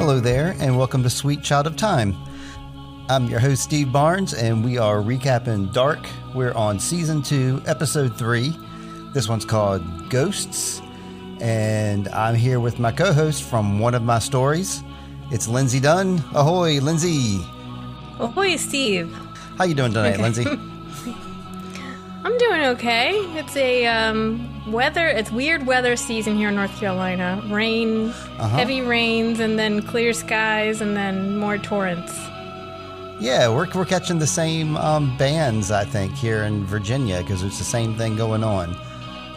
Hello there, and welcome to Sweet Child of Time. I'm your host, Steve Barnes, and we are recapping Dark. We're on season two, episode three. This one's called Ghosts, and I'm here with my co host from one of my stories. It's Lindsey Dunn. Ahoy, Lindsey. Ahoy, Steve. How you doing tonight. Lindsey? I'm doing okay. It's a um, weather. It's weird weather season here in North Carolina. Rain, heavy rains, and then clear skies, and then more torrents. Yeah, we're, we're catching the same um, bands, I think, here in Virginia because it's the same thing going on.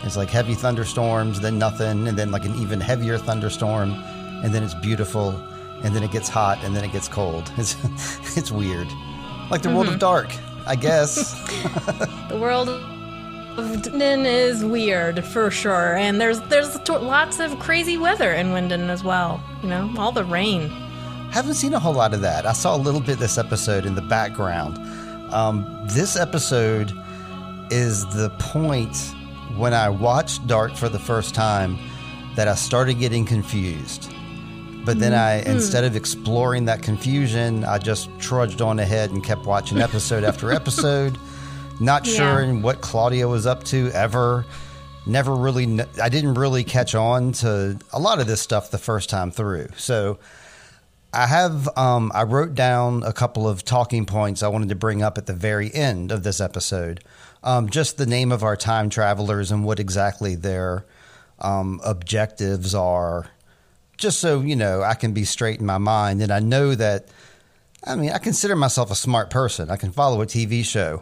It's like heavy thunderstorms, then nothing, and then like an even heavier thunderstorm, and then it's beautiful, and then it gets hot, and then it gets cold. It's it's weird, like the world of dark, I guess. The world of Winden is weird for sure, and there's there's to- lots of crazy weather in Winden as well. You know, all the rain. Haven't seen a whole lot of that. I saw a little bit this episode in the background. Um, this episode is the point when I watched Dark for the first time that I started getting confused. But then I, instead of exploring that confusion, I just trudged on ahead and kept watching episode after episode, not Yeah. sure in what Claudia was up to ever. Never really, I didn't really catch on to a lot of this stuff the first time through. So I have, um, I wrote down a couple of talking points I wanted to bring up at the very end of this episode. Um, just the name of our time travelers and what exactly their um, objectives are, just so, you know, I can be straight in my mind. And I know that, I mean, I consider myself a smart person. I can follow a TV show.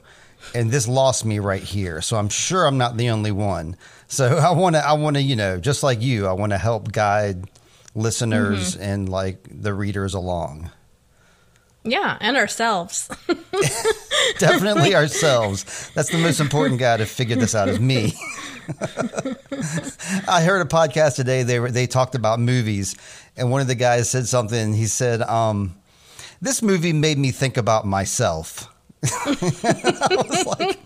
And this lost me right here. So I'm sure I'm not the only one. So I want to, I want to, you know, just like you, I want to help guide listeners mm-hmm. and like the readers along. Yeah, and ourselves. Definitely ourselves. That's the most important guy to figure this out is me. I heard a podcast today. They were they talked about movies, and one of the guys said something. He said, um, "This movie made me think about myself." I was like,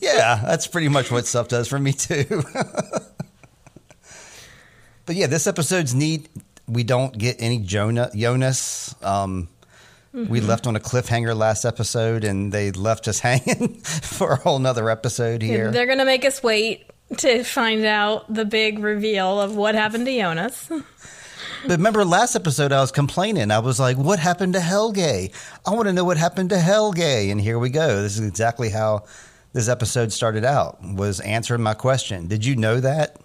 "Yeah, that's pretty much what stuff does for me too." but yeah, this episode's neat. We don't get any Jonah Jonas. Um, We left on a cliffhanger last episode, and they left us hanging for a whole nother episode here. They're gonna make us wait to find out the big reveal of what happened to Jonas. But remember last episode, I was complaining. I was like, "What happened to Helge? I want to know what happened to Helge." And here we go. This is exactly how this episode started out. Was answering my question. Did you know that?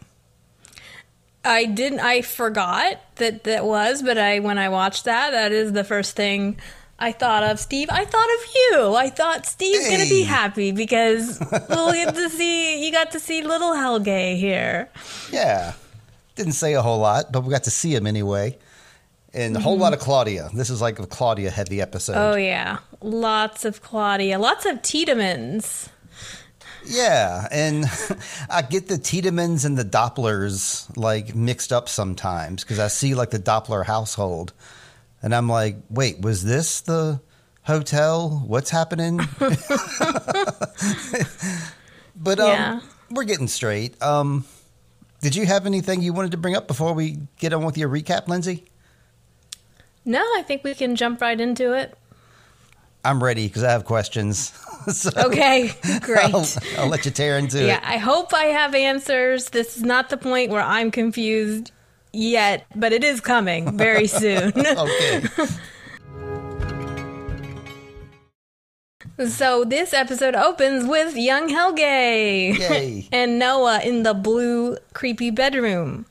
I didn't. I forgot that that was, but I when I watched that, that is the first thing I thought of. Steve, I thought of you. I thought Steve's gonna be happy because we'll get to see you got to see little Helge here. Yeah. Didn't say a whole lot, but we got to see him anyway. And a whole lot of mm-hmm. Claudia. This is like a Claudia heavy episode. Oh yeah, lots of Claudia, lots of Tiedemanns. Yeah, and I get the Tiedemanns and the Dopplers like mixed up sometimes because I see like the Doppler household, and I'm like, wait, was this the hotel? What's happening? but um, Yeah. we're getting straight. Um, did you have anything you wanted to bring up before we get on with your recap, Lindsey? No, I think we can jump right into it. I'm ready because I have questions. so Okay, great. I'll, I'll let you tear into Yeah, it. Yeah, I hope I have answers. This is not the point where I'm confused yet, but it is coming very soon. Okay. so this episode opens with young Helge Yay. and Noah in the blue creepy bedroom.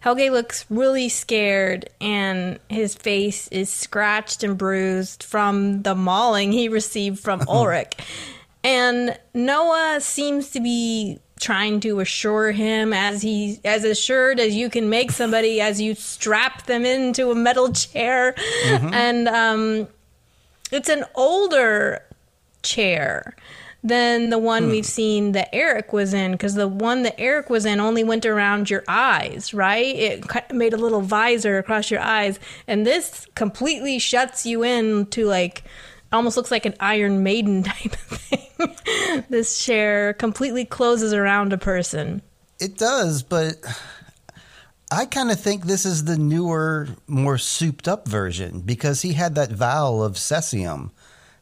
Helge looks really scared and his face is scratched and bruised from the mauling he received from Ulrich. And Noah seems to be trying to assure him as he as assured as you can make somebody as you strap them into a metal chair. And um it's an older chair than the one we've seen that Eric was in because the one that Eric was in only went around your eyes, right? It made a little visor across your eyes, and this completely shuts you in to like almost looks like an Iron Maiden type of thing. this chair completely closes around a person. It does, but I kind of think this is the newer, more souped up version because he had that vial of cesium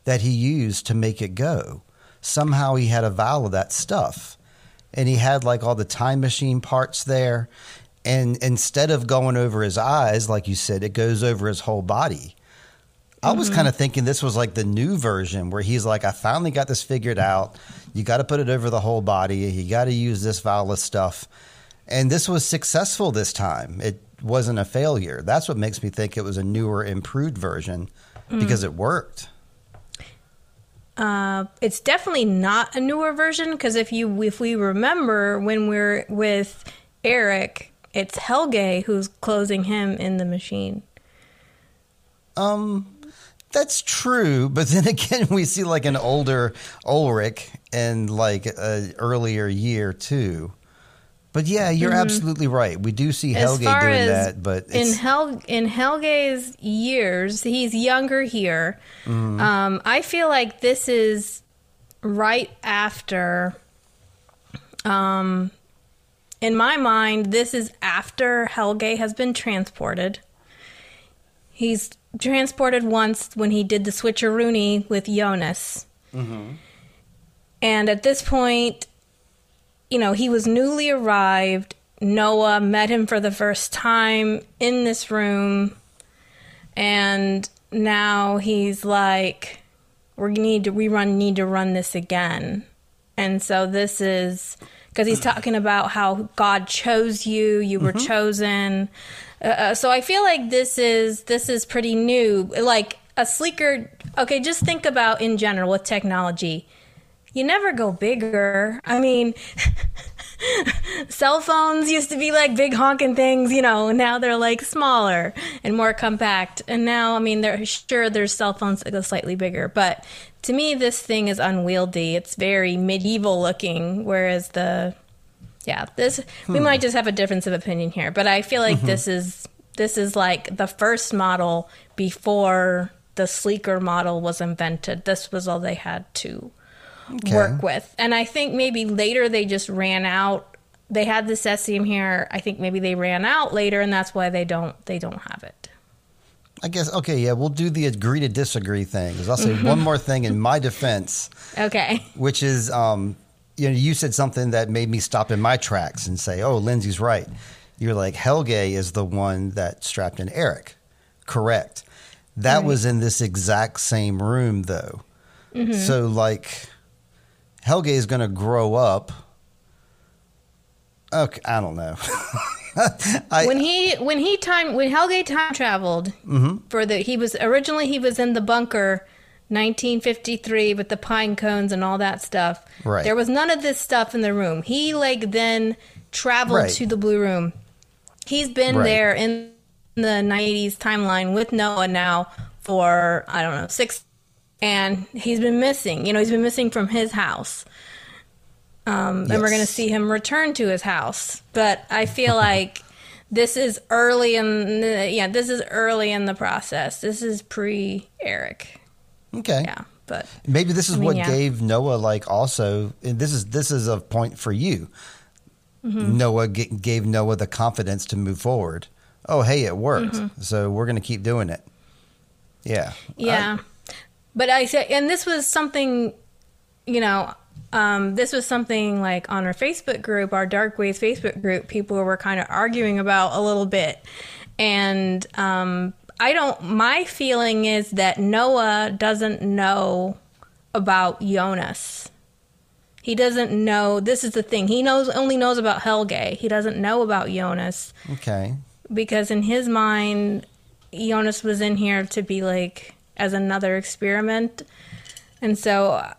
that he used to make it go. Somehow he had a vial of that stuff. And he had like all the time machine parts there. And instead of going over his eyes, like you said, it goes over his whole body. I was kind of thinking this was like the new version where he's like, I finally got this figured out. You got to put it over the whole body. You got to use this vial of stuff. And this was successful this time. It wasn't a failure. That's what makes me think it was a newer, improved version because it worked. Uh, it's definitely not a newer version because if you if we remember when we're with Eric, it's Helge who's closing him in the machine. Um, that's true, but then again, we see like an older Ulrich in like a earlier year too. But yeah, you're absolutely right. We do see Helge doing that, but in Hel in Helge's years, he's younger here. Mm-hmm. Um, I feel like this is right after. Um, in my mind, this is after Helge has been transported. He's transported once when he did the switcheroony with Jonas. Mm-hmm. And at this point, you know, he was newly arrived. Noah met him for the first time in this room. And now he's like, we need to, we run, need to run this again. And so this is because he's mm. talking about how God chose you, you were mm-hmm. chosen. Uh, Uh, so I feel like this is this is pretty new. Like a sleeker. Okay, just think about in general with technology. You never go bigger. I mean, cell phones used to be like big honking things, you know. Now they're like smaller and more compact. And now, I mean, they're sure there's cell phones that go slightly bigger, but to me, this thing is unwieldy. It's very medieval looking, whereas the yeah, this we might hmm. just have a difference of opinion here, but I feel like mm-hmm. this is this is like the first model before the sleeker model was invented. This was all they had to work with. And I think maybe later they just ran out. They had the cesium here. I think maybe they ran out later and that's why they don't they don't have it. I guess okay, yeah, we'll do the agree to disagree thing. 'Cause I'll say mm-hmm. one more thing in my defense, Okay. which is, um, you know, you said something that made me stop in my tracks and say, "Oh, Lindsey's right." You're like Helge is the one that strapped in Eric, correct? That was in this exact same room, though. So, like, Helge is going to grow up. Okay, I don't know. I, when he when he time when Helge time traveled Mm-hmm. for the he was originally he was in the bunker 1953 with the pine cones and all that stuff. Right. There was none of this stuff in the room. He like then traveled Right. to the blue room. He's been Right. there in the 90s timeline with Noah now for I don't know, 6 and he's been missing. You know, he's been missing from his house. Um, and we're going to see him return to his house. But I feel like this is early in the, yeah, this is early in the process. This is pre Eric. Okay. Yeah, but Maybe this is I mean, what yeah. gave Noah like also. And this is this is a point for you. Mm-hmm. Noah g- gave Noah the confidence to move forward. Oh, hey, it worked. Mm-hmm. So we're going to keep doing it. Yeah. yeah. but I said, and this was something, you know, um, this was something like on our Facebook group, our Dark Ways Facebook group, people were kind of arguing about a little bit. And um, I don't, my feeling is that Noah doesn't know about Jonas. He doesn't know, this is the thing. He knows only knows about Helge. He doesn't know about Jonas okay. because in his mind, Jonas was in here to be like as another experiment, and so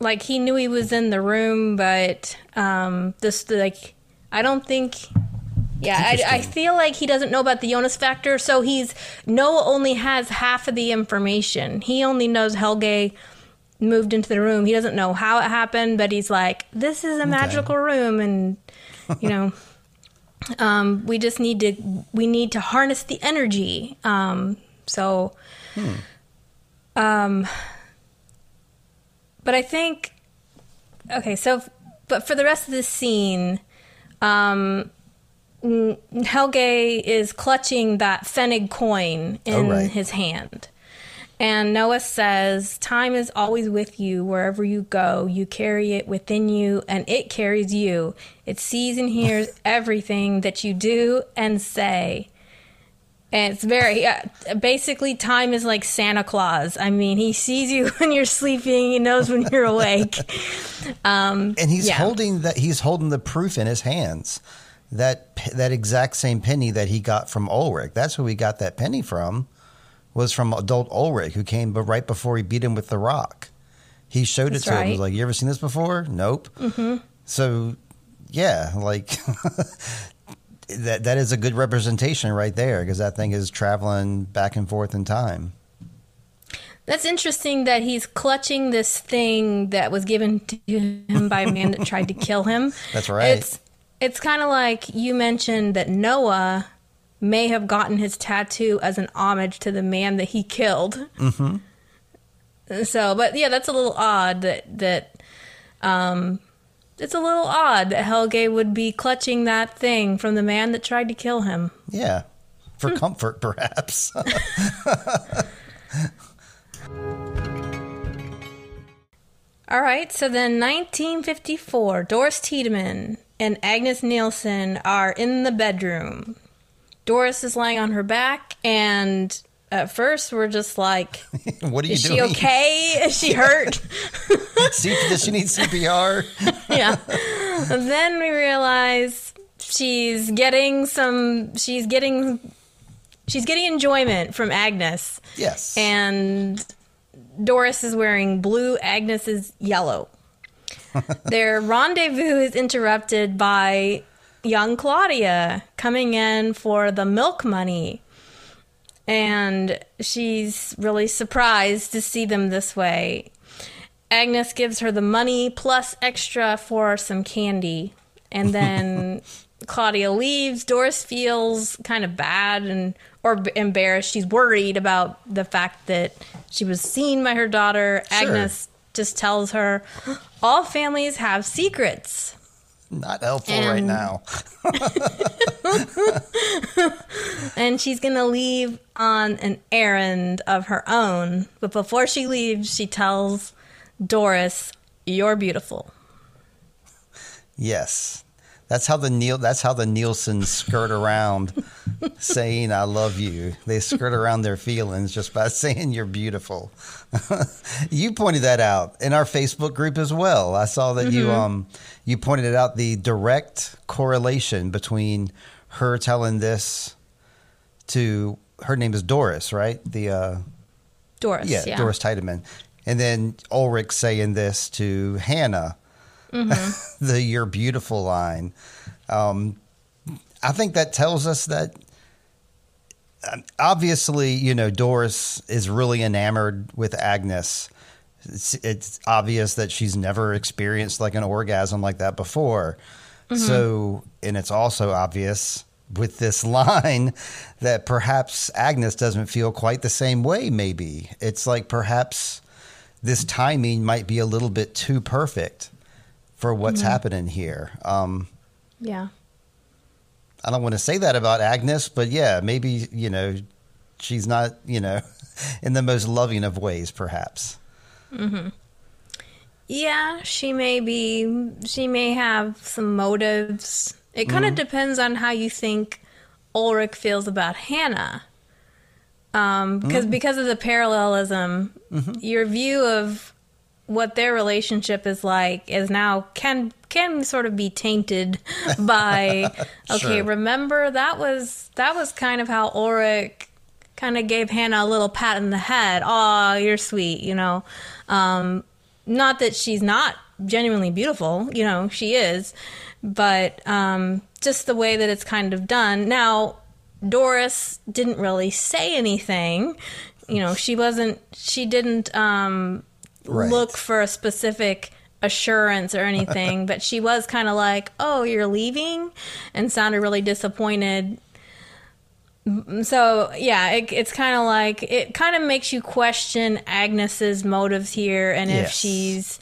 like he knew he was in the room, but um, this like I don't think. Yeah, I, I feel like he doesn't know about the Jonas factor, so he's Noah only has half of the information. He only knows Helge moved into the room. He doesn't know how it happened, but he's like, "This is a magical room," and you know, um, we just need to we need to harness the energy. Um, so, um, but I think okay. So, but for the rest of the scene, um, Helge is clutching that Pfennig coin in Oh, right. his hand. And Noah says, Time is always with you wherever you go. You carry it within you, and it carries you. It sees and hears everything that you do and say. And it's very, uh, basically, time is like Santa Claus. I mean, he sees you when you're sleeping, he knows when you're awake. Um, and he's yeah. holding that he's holding the proof in his hands that that exact same penny that he got from Ulrich. That's who he got that penny from. Was from adult Ulrich who came but right before he beat him with the rock. He showed That's it to him. He was like, "You ever seen this before?" Nope. Mm-hmm. So, yeah, like that that is a good representation right there because that thing is traveling back and forth in time. That's interesting that he's clutching this thing that was given to him by a man that tried to kill him. That's right. It's it's kind of like you mentioned that Noah may have gotten his tattoo as an homage to the man that he killed. Mm-hmm. So, but yeah, that's a little odd that that um, it's a little odd that Helge would be clutching that thing from the man that tried to kill him. Yeah, for Hmm. comfort, perhaps. All right, so then 1954, Doris Tiedemann and Agnes Nielsen are in the bedroom. Doris is lying on her back, and at first we're just like, what are you doing? is she okay? Is she hurt? Does she need CPR? yeah. And then we realize she's getting some, she's getting, she's getting enjoyment from Agnes. Yes. and Doris is wearing blue, Agnes is yellow. Their rendezvous is interrupted by young Claudia coming in for the milk money. And she's really surprised to see them this way. Agnes gives her the money plus extra for some candy. And then Claudia leaves. Doris feels kind of bad and or embarrassed. She's worried about the fact that she was seen by her daughter. Sure. Agnes just tells her all families have secrets. Not helpful right now. And she's going to leave on an errand of her own. But before she leaves, she tells Doris, "You're beautiful." Yes. That's how the Neil that's how the Nielsen's skirt around saying I love you. They skirt around their feelings just by saying you're beautiful. you pointed that out in our Facebook group as well. I saw that you um you pointed out the direct correlation between her telling this to her name is Doris, right? The uh Doris, yeah, yeah. Doris Tiedemann. And then Ulrich saying this to Hannah, Mm-hmm. the "You're beautiful" line. Um, I think that tells us that um, obviously, you know, Doris is really enamored with Agnes. It's, it's obvious that she's never experienced like an orgasm like that before. Mm-hmm. So, and it's also obvious with this line that perhaps Agnes doesn't feel quite the same way, maybe. It's like perhaps this timing might be a little bit too perfect for what's Mm-hmm. happening here. Um, Yeah. I don't want to say that about Agnes, but yeah, maybe, you know, she's not, you know, in the most loving of ways, perhaps. Yeah, she may be. She may have some motives. It kind of depends on how you think Ulrich feels about Hannah. Um, because because of the parallelism, your view of what their relationship is like is now can can sort of be tainted by okay Sure. remember that was that was kind of how Ulrich kind of gave Hannah a little pat in the head. Oh you're sweet you know? Um not that she's not genuinely beautiful you know she is but um just the way that it's kind of done. Now Doris didn't really say anything. You know she wasn't she didn't um Right. look for a specific assurance or anything, but she was kind of like, "Oh, you're leaving," and sounded really disappointed. So yeah, it, it's kind of like it kind of makes you question Agnes's motives here, and if she's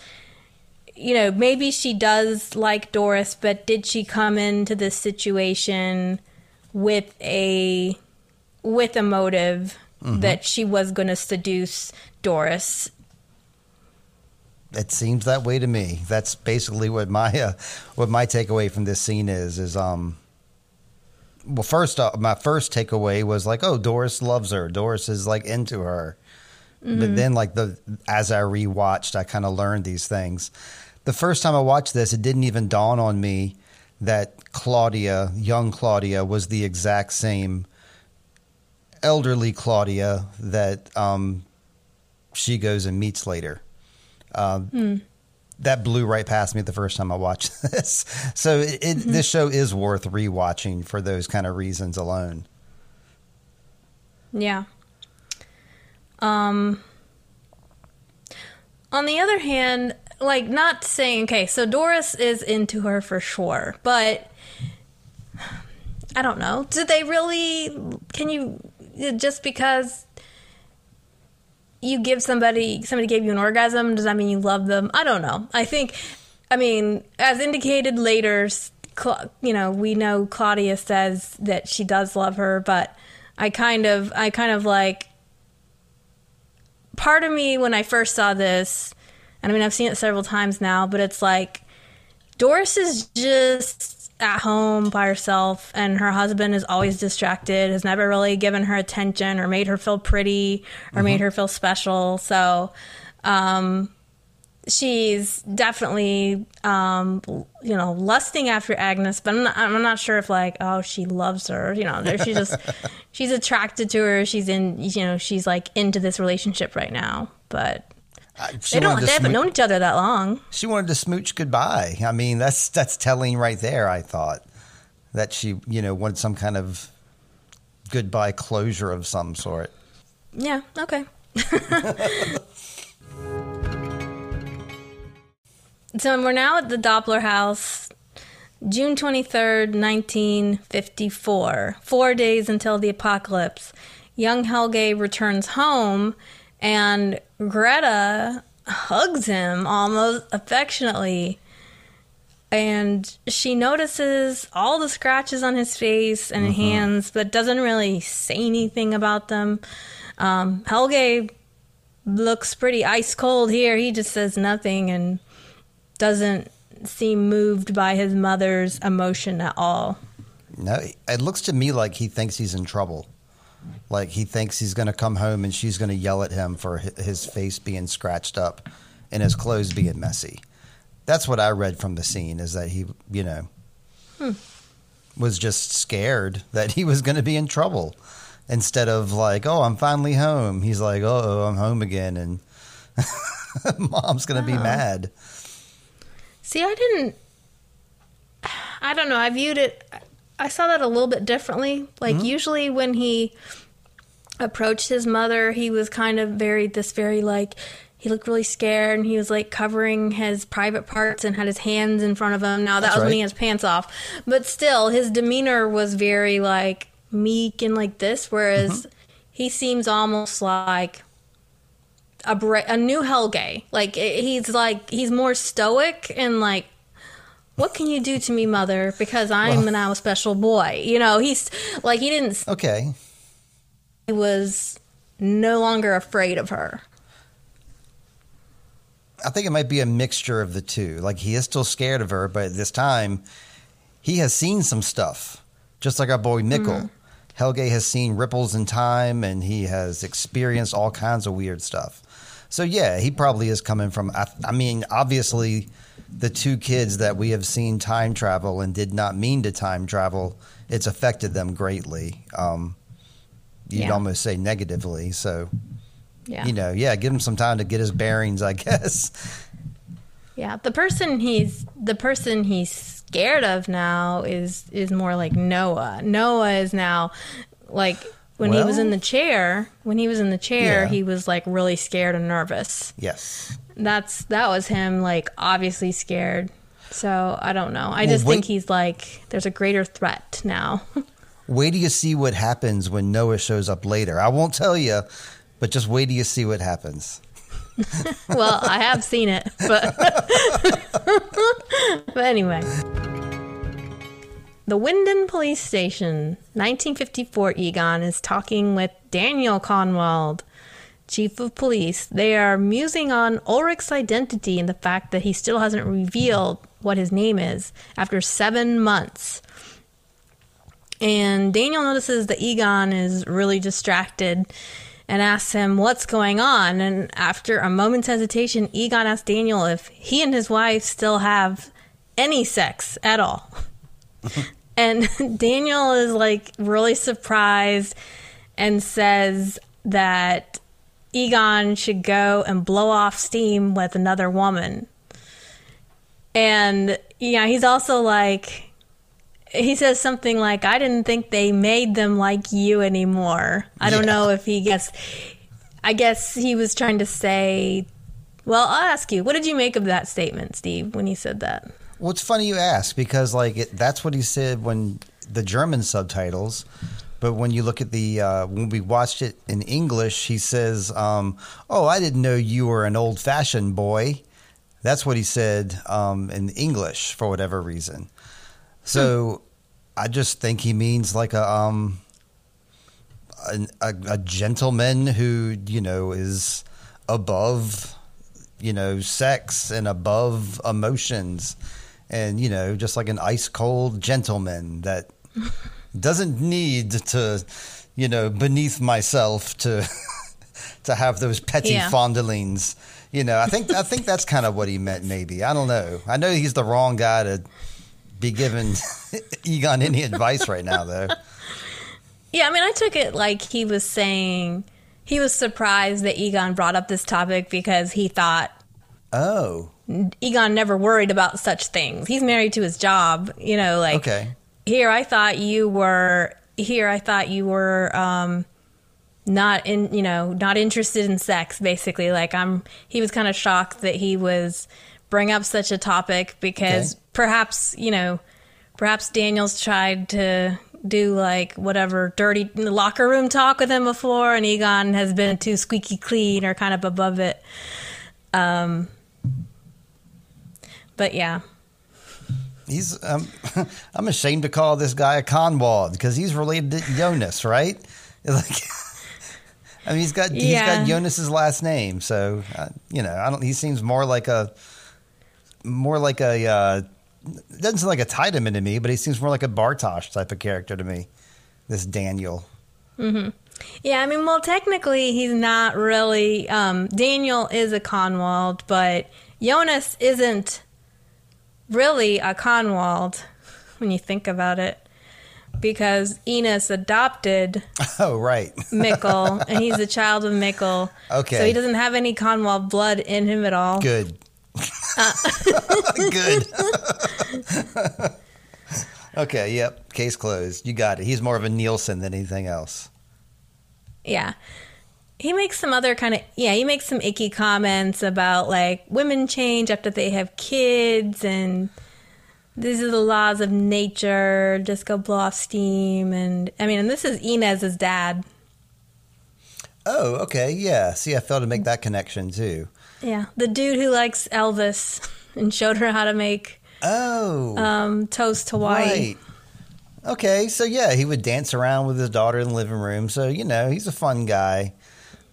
you know, maybe she does like Doris, but did she come into this situation with a with a motive mm-hmm. that she was going to seduce Doris? It seems that way to me. That's basically what my uh, what my takeaway from this scene is. Is um. Well, first, uh, my first takeaway was like, oh, Doris loves her. Doris is like into her. But then, like the as I rewatched, I kind of learned these things. The first time I watched this, it didn't even dawn on me that Claudia, young Claudia, was the exact same elderly Claudia that um, she goes and meets later. Um, That blew right past me the first time I watched this. So it, it, this show is worth rewatching for those kind of reasons alone. Yeah. Um on the other hand, like not saying okay, so Doris is into her for sure, but I don't know. Do they really can you just because you give somebody somebody gave you an orgasm does that mean you love them? I don't know. I think I mean, as indicated later, you know, we know Claudia says that she does love her, but I kind of I kind of like part of me when I first saw this, and I mean I've seen it several times now, but it's like Doris is just at home by herself, and her husband is always distracted, has never really given her attention or made her feel pretty or made her feel special. So, um, she's definitely, um, you know, lusting after Agnes, but I'm not, I'm not sure if like, oh, she loves her. You know, she's just she's attracted to her. She's in, you know, she's like into this relationship right now, but. I- They don't. They haven't smoo- known each other that long. She wanted to smooch goodbye. I mean, that's that's telling right there. I thought that she, you know, wanted some kind of goodbye closure of some sort. Yeah. Okay. so we're now at the Doppler house, June 23rd, 1954. Four days until the apocalypse. Young Helge returns home, and Greta hugs him almost affectionately. And she notices all the scratches on his face and hands, but doesn't really say anything about them. Um, Helge looks pretty ice cold here. He just says nothing and doesn't seem moved by his mother's emotion at all. No, it looks to me like he thinks he's in trouble. Like he thinks he's going to come home and she's going to yell at him for his face being scratched up and his clothes being messy. That's what I read from the scene is that he, you know, hmm. was just scared that he was going to be in trouble instead of like, oh, I'm finally home. He's like, oh, I'm home again and mom's going to be mad. See, I didn't. I don't know. I viewed it. I saw that a little bit differently. Like mm-hmm. usually when he approached his mother, he was kind of very this very like he looked really scared and he was like covering his private parts and had his hands in front of him. Now that That's was when he right. had his pants off, but still his demeanor was very like meek and like this. Whereas mm-hmm. he seems almost like a bra- a new Helge. Like eh, he's like he's more stoic and like what can you do to me, mother? Because I'm now a special boy. You know, he's like he didn't. Okay. He was no longer afraid of her. I think it might be a mixture of the two. Like he is still scared of her, but this time he has seen some stuff, just like our boy Mikkel. Helge has seen ripples in time, and he has experienced all kinds of weird stuff. So yeah, he probably is coming from. I, I mean, obviously, the two kids that we have seen time travel and did not mean to time travel, it's affected them greatly. Um, you'd Yeah. almost say negatively. So Yeah, you know, yeah, give him some time to get his bearings, I guess. yeah. The person he's the person he's scared of now is is more like Noah. Noah is now like when he was in the chair. When he was in the chair, Yeah. he was like really scared and nervous. Yes. That's that was him like obviously scared. So I don't know. I Well, just think he's like there's a greater threat now. Wait till you see what happens when Noah shows up later. I won't tell you, but just wait till you see what happens. well, I have seen it, but but anyway. The Winden Police Station, 1954. Egon is talking with Daniel Kahnwald, chief of police. They are musing on Ulrich's identity and the fact that he still hasn't revealed what his name is after seven months. And Daniel notices that Egon is really distracted and asks him what's going on. And after a moment's hesitation, Egon asks Daniel if he and his wife still have any sex at all. and Daniel is like really surprised and says that Egon should go and blow off steam with another woman. And yeah, he's also like, he says something like, I didn't think they made them like you anymore. I don't Yeah. know if he gets, I guess he was trying to say, well, I'll ask you, what did you make of that statement, Steve, when he said that? Well, it's funny you ask because like it, that's what he said when the German subtitles. But when you look at the uh, when we watched it in English, he says, um, "Oh, I didn't know you were an old-fashioned boy." That's what he said um, in English for whatever reason. So I just think he means like a um, a, a, a gentleman who you know is above you know sex and above emotions. And you know just like an ice cold gentleman that doesn't need to you know beneath myself to to have those petty Yeah. fondlings. You know i think i think that's kind of what he meant maybe. I don't know. I know he's the wrong guy to be giving egon any advice right now though Yeah, I mean, I took it like he was saying he was surprised that Egon brought up this topic because he thought oh Egon never worried about such things. He's married to his job, you know, like okay here I thought you were here I thought you were um not in, you know, not interested in sex basically. Like I'm he was kind of shocked that he was bring up such a topic because Okay. perhaps, you know, perhaps Daniel's tried to do like whatever dirty locker room talk with him before and Egon has been too squeaky clean or kind of above it. Um but yeah. He's um, I'm ashamed to call this guy a Kahnwald because he's related to Jonas, right? Like, I mean, he's got he's Yeah. got Jonas's last name, so uh, you know, I don't. He seems more like a more like a uh, doesn't seem like a Tiedemann to me, but he seems more like a Bartosz type of character to me. This Daniel. Yeah, I mean, well, technically, he's not really. Um, Daniel is a Kahnwald, but Jonas isn't really a Kahnwald when you think about it, because Ines adopted Oh, right. Mikkel, and he's a child of Mikkel. Okay. So he doesn't have any Kahnwald blood in him at all. Good. Uh. Good. okay. Yep. Case closed. You got it. He's more of a Nielsen than anything else. Yeah. He makes some other kind of yeah, he makes some icky comments about like women change after they have kids and these are the laws of nature, just go blow off steam and I mean and this is Ines's dad. Oh, okay. Yeah. See, I failed to make that connection too. Yeah. The dude who likes Elvis and showed her how to make Oh, um toast Hawaii. right. Okay. So, yeah, he would dance around with his daughter in the living room. So, you know, he's a fun guy,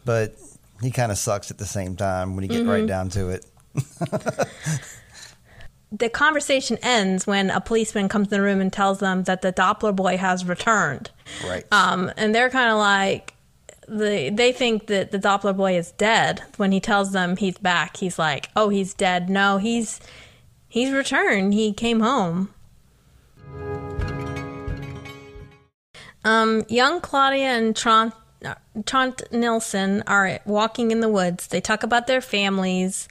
but he kind of sucks at the same time when you get Mm-hmm. right down to it. The conversation ends when a policeman comes in the room and tells them that the Doppler boy has returned. Right. Um, and they're kind of like, the, they think that the Doppler boy is dead. When he tells them he's back, he's like, "Oh, he's dead." No, he's he's returned. He came home. Um, young Claudia and Tronte, Tronte Nielsen are walking in the woods. They talk about their families.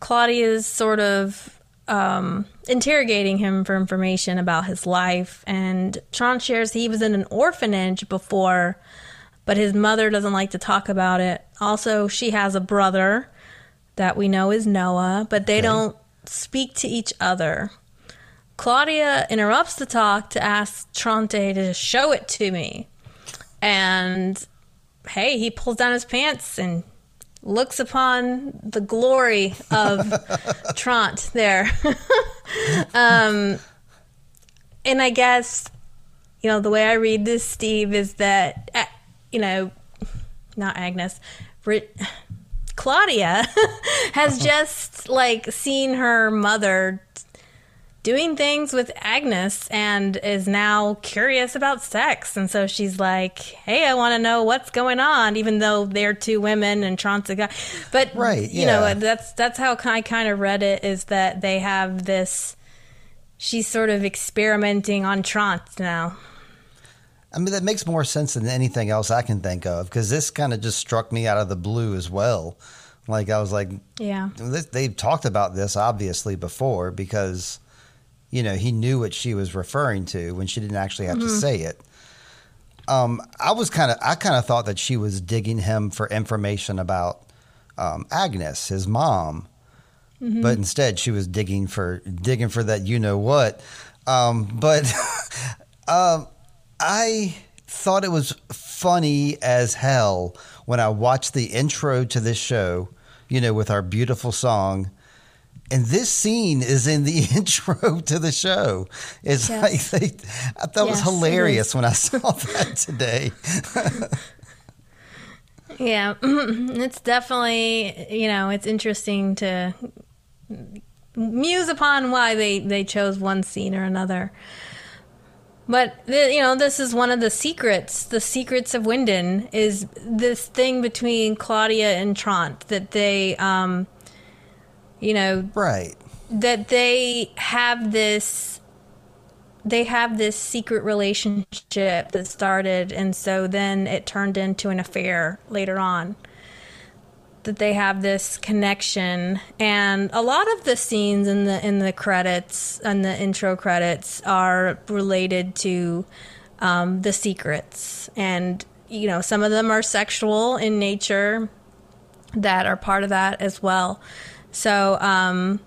Claudia's sort of um, interrogating him for information about his life, and Tronte shares he was in an orphanage before, but his mother doesn't like to talk about it. Also, she has a brother that we know is Noah, but they Okay. don't speak to each other. Claudia interrupts the talk to ask Tronte to show it to me. And hey, he pulls down his pants and looks upon the glory of Tronte there. um, and I guess, you know, the way I read this, Steve, is that, you know, not Agnes, Claudia has uh-huh. just like seen her mother doing things with Agnes and is now curious about sex. And so she's like, hey, I want to know what's going on, even though they're two women and Tronte's a guy. But, right, you know, that's, that's how I kind of read it is that they have this, she's sort of experimenting on Tronte now. I mean, that makes more sense than anything else I can think of because this kind of just struck me out of the blue as well. Like, I was like, yeah, they've talked about this obviously before because you know, he knew what she was referring to when she didn't actually have mm-hmm. to say it. Um, I was kind of, I kind of thought that she was digging him for information about um, Agnes, his mom, mm-hmm. but instead she was digging for digging for that you know what. Um, but um, I thought it was funny as hell when I watched the intro to this show. You know, with our beautiful song and this scene is in the intro to the show. It's yes. like they, I thought yes, it was hilarious when I saw that today. yeah, it's definitely you know it's interesting to muse upon why they they chose one scene or another. But you know, this is one of the secrets. The secrets of Winden is this thing between Claudia and Tronte that they um, you know right that they have this they have this secret relationship that started and so then it turned into an affair later on that they have this connection and a lot of the scenes in the in the credits and the intro credits are related to um, the secrets and you know some of them are sexual in nature that are part of that as well so, um,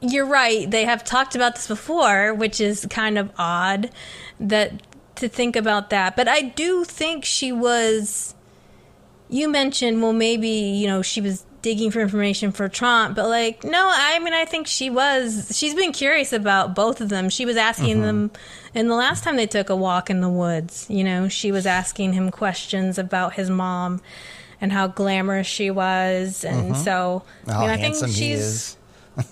you're right. They have talked about this before, which is kind of odd that to think about that. But I do think she was. You mentioned, well, maybe you know she was digging for information for Trump, but like, no, I mean, I think she was. She's been curious about both of them. She was asking mm-hmm. them, and the last time they took a walk in the woods, you know, she was asking him questions about his mom and how glamorous she was, and mm-hmm. so I mean, I think she's.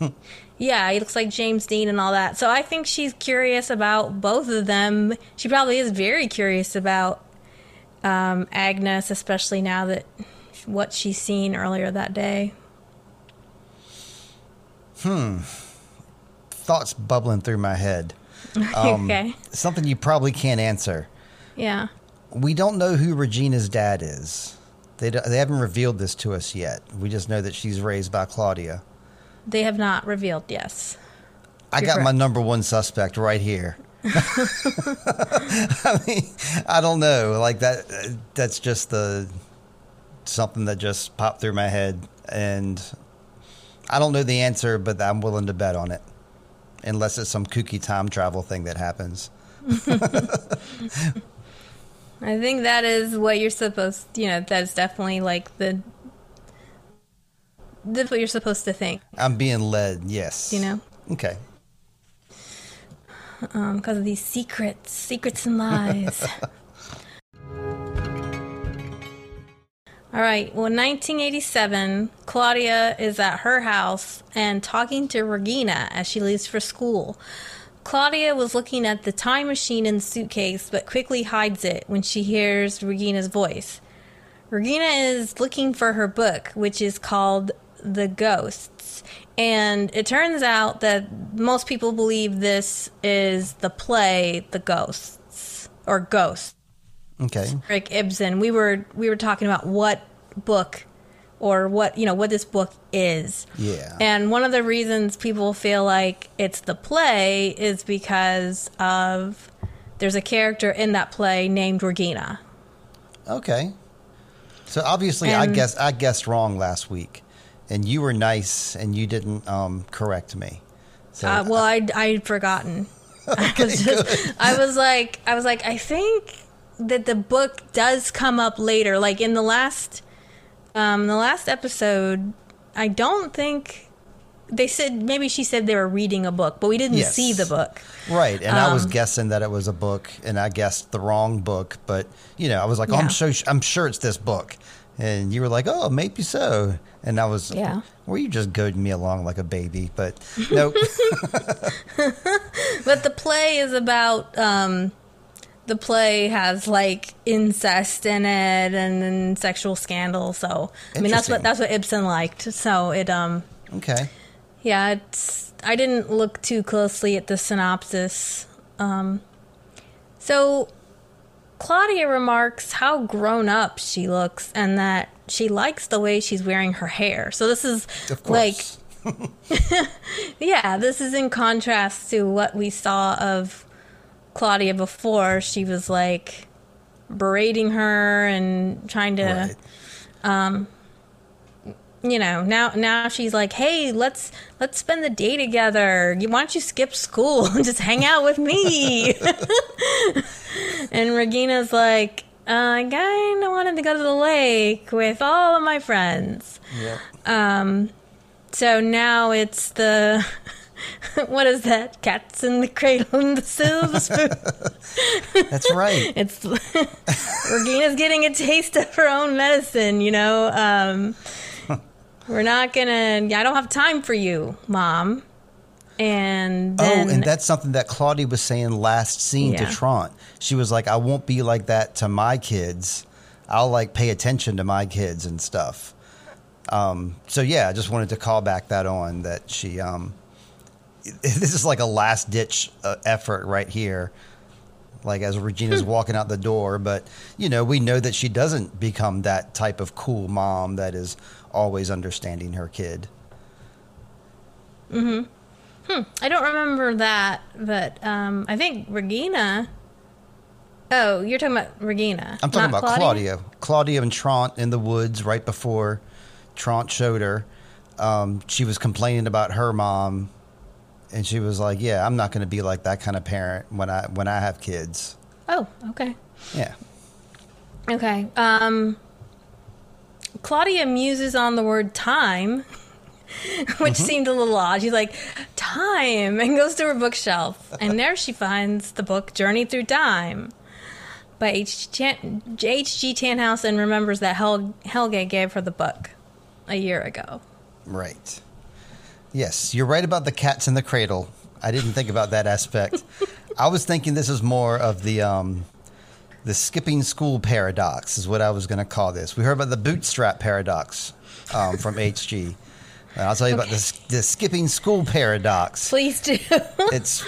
yeah, he looks like James Dean and all that. So I think she's curious about both of them. She probably is very curious about um, Agnes, especially now that what she's seen earlier that day. Hmm. Thoughts bubbling through my head. Um, okay. Something you probably can't answer. Yeah. We don't know who Regina's dad is. They, they haven't revealed this to us yet. We just know that she's raised by Claudia. They have not revealed, yes. I You're got correct. my number one suspect right here. I mean, I don't know. Like that that's just the something that just popped through my head and I don't know the answer, but I'm willing to bet on it. Unless it's some kooky time travel thing that happens. I think that is what you're supposed. You know, that's definitely like the. That's what you're supposed to think. I'm being led. Yes. You know. Okay. Um, because of these secrets, secrets and lies. All right. Well, in 1987, Claudia is at her house and talking to Regina as she leaves for school. Claudia was looking at the time machine in the suitcase, but quickly hides it when she hears Regina's voice. Regina is looking for her book, which is called The Ghosts. And it turns out that most people believe this is the play The Ghosts or Ghosts. Okay. Henrik Ibsen. We were we were talking about what book or what you know what this book is. Yeah. And one of the reasons people feel like it's the play is because of there's a character in that play named Regina. Okay. So obviously and, I guess I guessed wrong last week and you were nice and you didn't um, correct me. So uh, well, I I'd forgotten. okay, just, I was like I was like I think that the book does come up later like in the last um, the last episode, I don't think they said maybe she said they were reading a book, but we didn't Yes. see the book. Right, and I was Um, guessing that it was a book, and I guessed the wrong book. But you know, I was like, oh, I'm so I'm sure it's this book, and you were like, oh, maybe so, and I was, Yeah. Were you just goading me along like a baby? But nope. But the play is about um, the play has like incest in it and then sexual scandal. So I mean that's what that's what Ibsen liked. So it um okay, yeah it's I didn't look too closely at the synopsis. Um, so Claudia remarks how grown up she looks and that she likes the way she's wearing her hair. So this is of like yeah, this is in contrast to what we saw of Claudia before. She was like berating her and trying to, right. Um, you know, now now she's like, "Hey, let's let's spend the day together. Why don't you skip school and just hang out with me?" and Regina's like, uh, "I kind of wanted to go to the lake with all of my friends." Yep. So now it's the what is that? Cats in the cradle and the silver spoon. That's right. It's Regina's getting a taste of her own medicine. You know, um, we're not gonna. I don't have time for you, mom. And then oh, and that's something that Claudia was saying last scene Yeah. to Tronte. She was like, "I won't be like that to my kids. I'll like pay attention to my kids and stuff." Um, so yeah, I just wanted to call back that on that she. Um, this is like a last ditch uh, effort right here. Like as Regina's walking out the door, but you know we know that she doesn't become that type of cool mom that is always understanding her kid. I don't remember that, but um, I think Regina. Oh, you're talking about Regina. I'm talking about Claudia. Claudia and Tronte in the woods right before Tronte showed her. Um, she was complaining about her mom, and she was like, "Yeah, I'm not going to be like that kind of parent when I when I have kids." Oh, okay. Yeah, Okay. Um, Claudia muses on the word time, which seemed a little odd. She's like, time, and goes to her bookshelf. And there she finds the book Journey Through Time by H.G. Tan- H.G. Tannhaus and remembers that Hel- Helge gave her the book a year ago. right. Yes, you're right about the cats in the cradle. I didn't think about that aspect. I was thinking this is more of the um, the skipping school paradox is what I was going to call this. We heard about the bootstrap paradox um, from HG. I'll tell you about the, the skipping school paradox. Please do. It's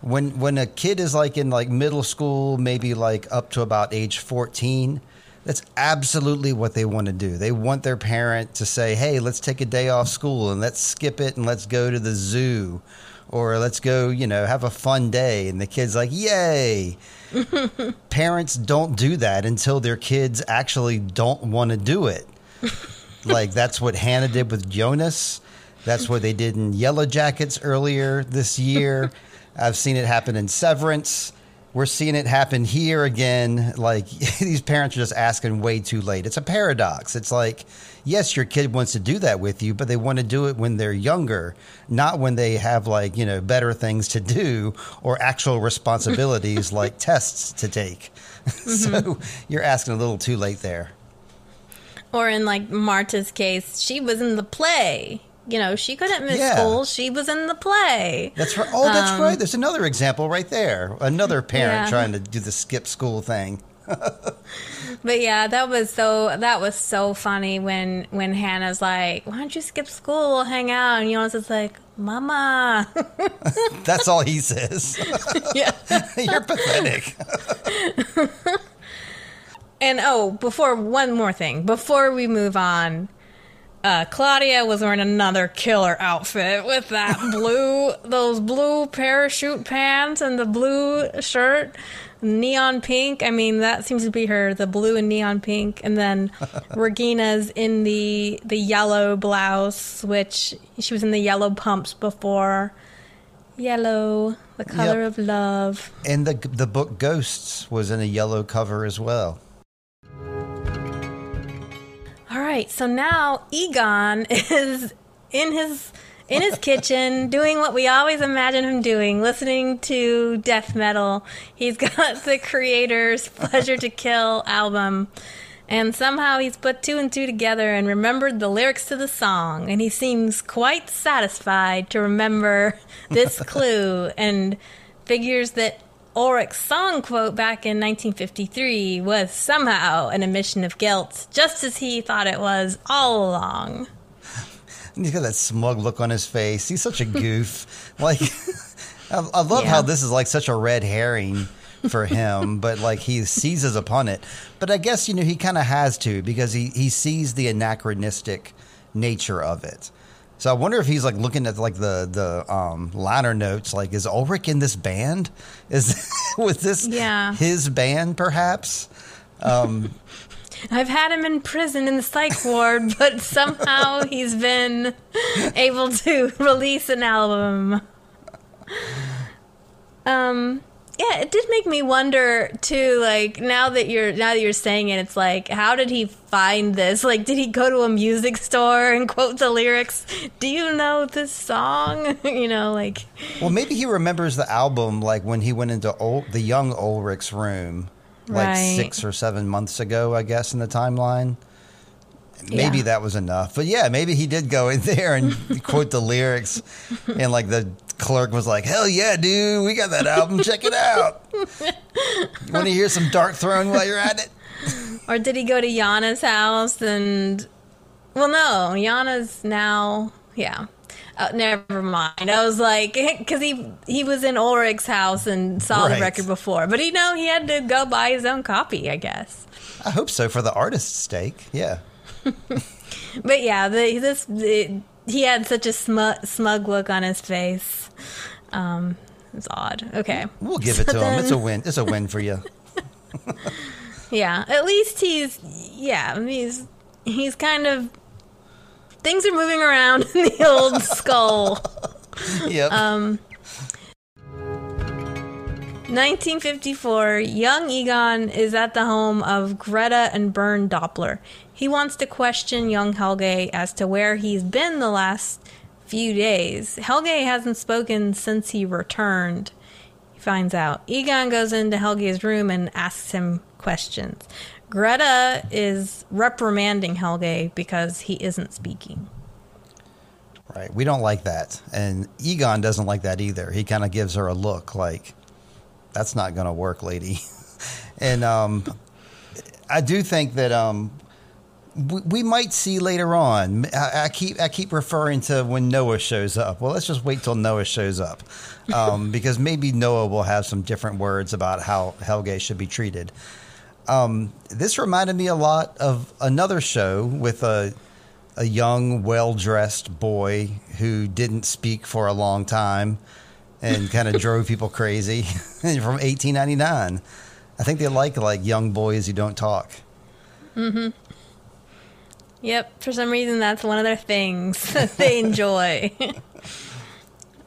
when when a kid is like in like middle school, maybe like up to about age 14, that's absolutely what they want to do. They want their parent to say, "Hey, let's take a day off school and let's skip it and let's go to the zoo." Or let's go, you know, have a fun day. And the kid's like, yay. Parents don't do that until their kids actually don't want to do it. like that's what Hannah did with Jonas. That's what they did in Yellowjackets earlier this year. I've seen it happen in Severance. We're seeing it happen here again. Like these parents are just asking way too late. It's a paradox. It's like, yes, your kid wants to do that with you, but they want to do it when they're younger, not when they have like, you know, better things to do or actual responsibilities like tests to take. so mm-hmm. you're asking a little too late there. Or in like Marta's case, she was in the play. You know, she couldn't miss Yeah. school. She was in the play. That's right. Oh, that's right. There's another example right there. Another parent Um, Yeah. trying to do the skip school thing. But yeah, that was so that was so funny when when Hannah's like, "Why don't you skip school? We'll hang out." And Jonas is like, "Mama." That's all he says. yeah. You're pathetic. And oh, before one more thing, before we move on, uh, Claudia was wearing another killer outfit with that blue, those blue parachute pants and the blue shirt, neon pink. I mean, that seems to be her, the blue and neon pink. And then Regina's in the the yellow blouse, which she was in the yellow pumps before. Yellow, the color Yep. of love. And the the book Ghosts was in a yellow cover as well. All right, so now Egon is in his in his kitchen doing what we always imagine him doing, listening to death metal. He's got the Kreator's Pleasure to Kill album. And somehow he's put two and two together and remembered the lyrics to the song. And he seems quite satisfied to remember this clue and figures that Ulrich's song quote back in 1953 was somehow an admission of guilt, just as he thought it was all along. He's got that smug look on his face. He's such a goof. like, I, I love Yeah. how this is like such a red herring for him, but like he seizes upon it. But I guess you know he kind of has to because he he sees the anachronistic nature of it. So I wonder if he's like looking at like the the um, liner notes. Like, is Ulrich in this band? Is was this Yeah. his band perhaps? Um, I've had him in prison in the psych ward, but somehow he's been able to release an album. Um yeah, it did make me wonder too like now that you're now that you're saying it it's like how did he find this? Like did he go to a music store and quote the lyrics? Do you know this song? you know, like Well, maybe he remembers the album like when he went into Ul- the young Ulrich's room like Right. six or seven months ago, I guess, in the timeline. Maybe Yeah. that was enough. But yeah, maybe he did go in there and quote the lyrics. And like the clerk was like, hell yeah, dude, we got that album. Check it out. Want to hear some Darkthrone while you're at it? Or did he go to Jana's house and? Well, no, Jana's now. Yeah, uh, never mind. I was like, because he he was in Ulrich's house and saw Right. the record before, but he know he had to go buy his own copy, I guess. I hope so for the artist's sake. Yeah. But yeah, the, this the, he had such a smug, smug look on his face. Um, it's odd. Okay, We'll give it So to him. It's a win. It's a win for you. Yeah, at least he's yeah, he's he's kind of things are moving around in the old skull. Yep. Um, 1954, young Egon is at the home of Greta and Bernd Doppler. He wants to question young Helge as to where he's been the last few days. Helge hasn't spoken since he returned. He finds out. Egon goes into Helge's room and asks him questions. Greta is reprimanding Helge because he isn't speaking. Right. We don't like that. And Egon doesn't like that either. He kind of gives her a look like, that's not going to work, lady. and um, I do think that um, we, we might see later on. I, I keep I keep referring to when Noah shows up. Well, let's just wait till Noah shows up, um, because maybe Noah will have some different words about how Helge should be treated. Um, this reminded me a lot of another show with a a young, well dressed boy who didn't speak for a long time and kind of drove people crazy from 1899. I think they like like young boys who don't talk. Yep, for some reason that's one of their things that they enjoy.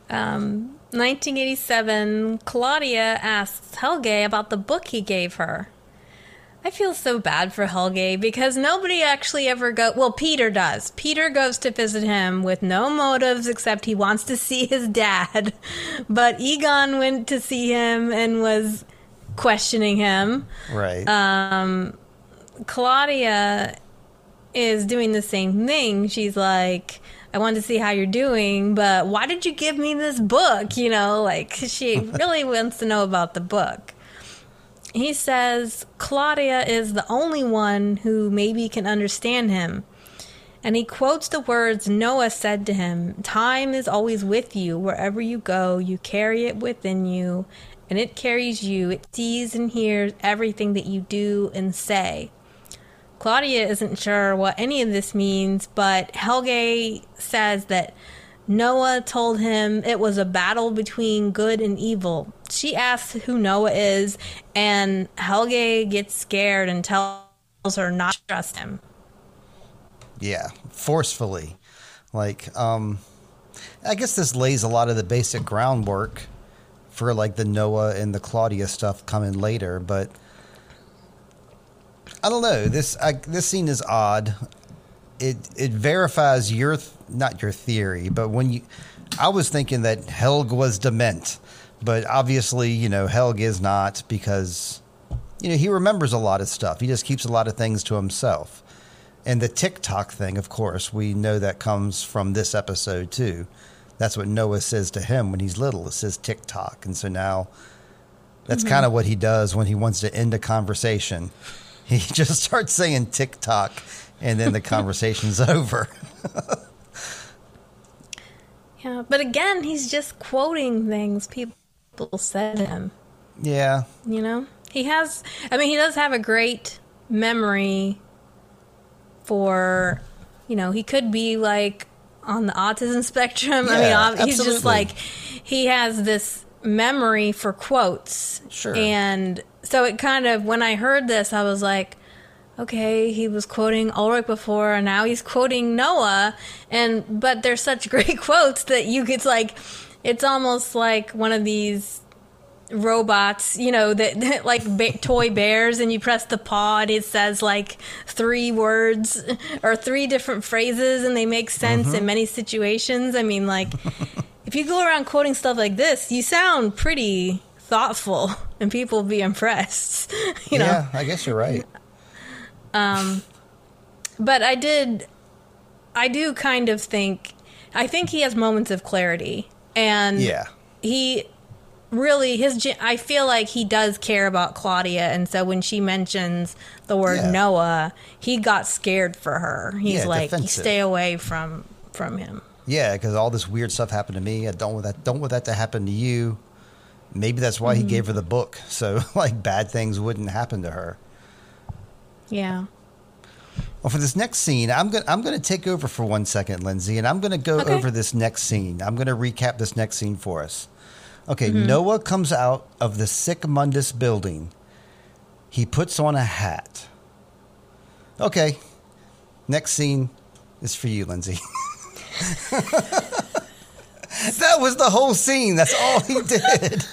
um, 1987, Claudia asks Helge about the book he gave her. I feel so bad for Helge because nobody actually ever go. Well, Peter does. Peter goes to visit him with no motives except he wants to see his dad. But Egon went to see him and was questioning him. Right. Claudia is doing the same thing. She's like, I wanted to see how you're doing, but why did you give me this book? You know, like she really wants to know about the book. He says Claudia is the only one who maybe can understand him. And he quotes the words Noah said to him Time is always with you. Wherever you go, you carry it within you, and it carries you. It sees and hears everything that you do and say. Claudia isn't sure what any of this means, but Helge says that Noah told him it was a battle between good and evil. She asks who Noah is, and Helge gets scared and tells her not to trust him. yeah, forcefully. Like, um, I guess this lays a lot of the basic groundwork for like the Noah and the Claudia stuff coming later, but I don't know. This I, this scene is odd. it it verifies your th- not your theory, but when you, I was thinking that Helg was dement, but obviously you know Helg is not because you know he remembers a lot of stuff. He just keeps a lot of things to himself. And the TikTok thing, of course, we know that comes from this episode too. That's what Noah says to him when he's little. It says TikTok, and so now that's mm-hmm. kind of what he does when he wants to end a conversation. He just starts saying TikTok, and then the conversation's over. Yeah, but again, he's just quoting things people said to him. Yeah, You know, he has. I mean, he does have a great memory for. You know, he could be like on the autism spectrum. I mean, Yeah, ob- he's just like he has this memory for quotes. Sure. And so it kind of when I heard this, I was like. Okay, he was quoting Ulrich before, and now he's quoting Noah, and but they're such great quotes that you could like, it's almost like one of these robots, you know, that, that like ba- toy bears, and you press the paw, and it says like three words or three different phrases, and they make sense in mm-hmm. many situations. I mean, like, if you go around quoting stuff like this, you sound pretty thoughtful, and people will be impressed. You know, yeah, I guess you're right. Um, but I did, I do kind of think, I think he has moments of clarity, and Yeah, he really his I feel like he does care about Claudia and so when she mentions the word Yeah. Noah he got scared for her he's Yeah, like defensive. stay away from from him yeah, because all this weird stuff happened to me. I don't want that. Don't want that to happen to you. Maybe that's why he mm-hmm. gave her the book, so like bad things wouldn't happen to her. yeah Well, for this next scene, I'm gonna I'm gonna take over for one second, Lindsey, and I'm gonna go Okay. over this next scene. I'm gonna recap this next scene for us. Okay, mm-hmm. Noah comes out of the Sic Mundus building. He puts on a hat. Okay, next scene is for you, Lindsey. that was the whole scene. That's all he did.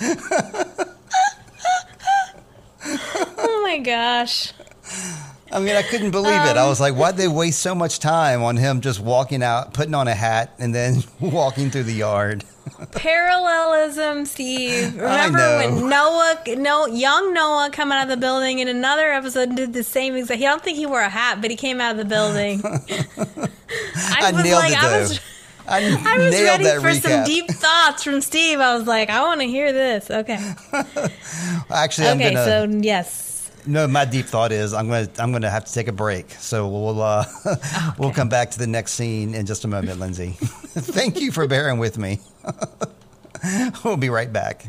oh my gosh I mean, I couldn't believe it. I was like, why'd they waste so much time on him just walking out, putting on a hat, and then walking through the yard? parallelism Steve remember when Noah no young Noah come out of the building in another episode did the same exact I don't think he wore a hat but he came out of the building I, I was nailed like it, I was I, I was ready for some deep thoughts from Steve. I was like, I want to hear this. Okay. Actually, I'm okay. gonna. So yes. No, my deep thought is I'm gonna I'm gonna have to take a break. So we'll uh, we'll come back to the next scene in just a moment, Lindsey. Thank you for bearing with me. we'll be right back.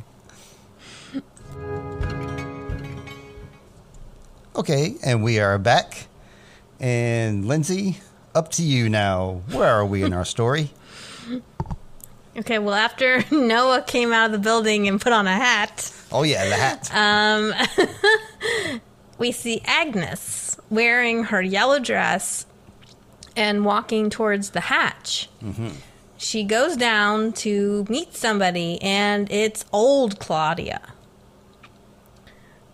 Okay, and we are back. And Lindsey, up to you now. Where are we in our story? Okay. Well, after Noah came out of the building and put on a hat, Oh yeah, the hat. um, we see Agnes wearing her yellow dress and walking towards the hatch. She goes down to meet somebody, and it's old Claudia.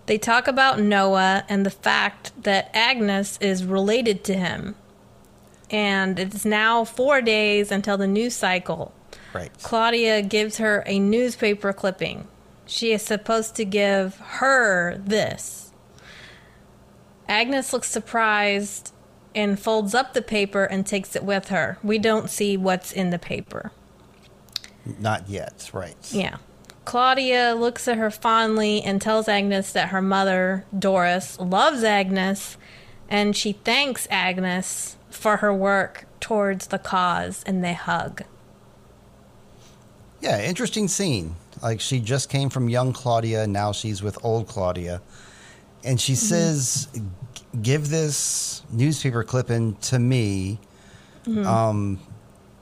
They talk about Noah and the fact that Agnes is related to him. And it's now four days until the new cycle. Right. Claudia gives her a newspaper clipping. She is supposed to give her this. Agnes looks surprised and folds up the paper and takes it with her. We don't see what's in the paper. Not yet. Right. Yeah. Claudia looks at her fondly and tells Agnes that her mother, Doris, loves Agnes and she thanks Agnes for her work towards the cause and they hug. Yeah, interesting scene. Like she just came from young Claudia, now she's with old Claudia, and she says, "Give this newspaper clipping to me." Um,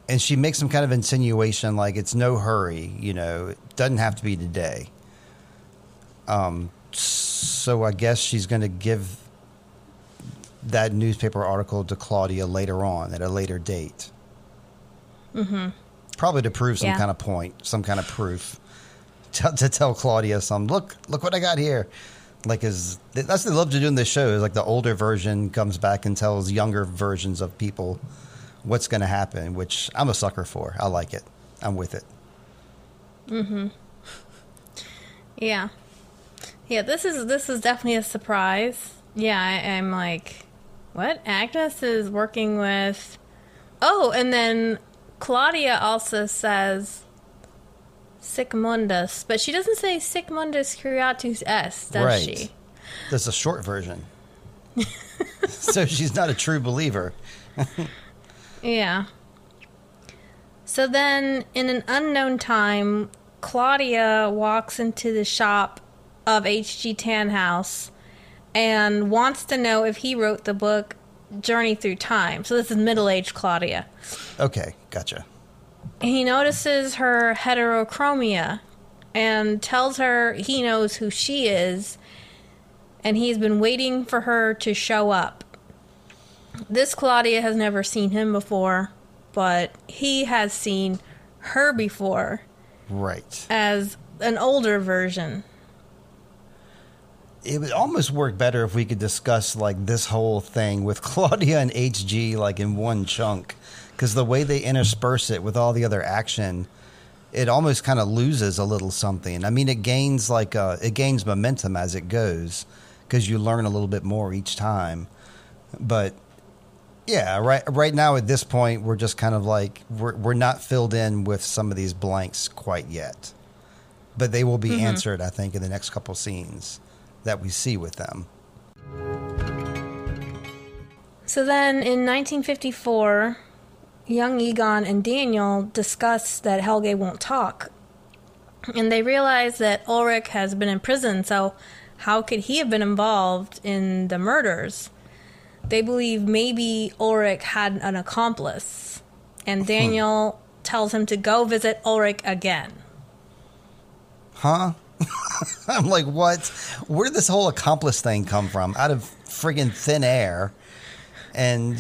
and she makes some kind of insinuation, like it's no hurry. You know, it doesn't have to be today. Um, so I guess she's going to give that newspaper article to Claudia later on at a later date. Probably to prove some Yeah. kind of point, some kind of proof, to, to tell Claudia some. Look, look what I got here. Like is that's what they love to do in this show is like the older version comes back and tells younger versions of people what's going to happen, which I'm a sucker for. I like it. I'm with it. Mhm. Yeah. Yeah, this is this is definitely a surprise. Yeah, I, I'm like, what? Agnes is working with. Oh, and then Claudia also says Sic Mundus, but she doesn't say Sic Mundus Creatus Est, does right. she? That's a short version. so she's not a true believer. Yeah. So then, in an unknown time, Claudia walks into the shop of H.G. Tannhaus and wants to know if he wrote the book Journey Through Time. So this is middle-aged Claudia. Okay, gotcha. He notices her heterochromia and tells her he knows who she is and he's been waiting for her to show up. This Claudia has never seen him before, but he has seen her before Right. as an older version. It would almost work better if we could discuss like this whole thing with Claudia and HG like in one chunk, because the way they intersperse it with all the other action, it almost kind of loses a little something. I mean, it gains like uh, it gains momentum as it goes, because you learn a little bit more each time. But yeah, right right now at this point, we're just kind of like we're we're not filled in with some of these blanks quite yet, but they will be answered, I think, in the next couple scenes that we see with them. So then in 1954, young Egon and Daniel discuss that Helge won't talk. And they realize that Ulrich has been in prison, so how could he have been involved in the murders? They believe maybe Ulrich had an accomplice. And hmm. Daniel tells him to go visit Ulrich again. Huh? I'm like, what? Where did this whole accomplice thing come from? Out of friggin' thin air, and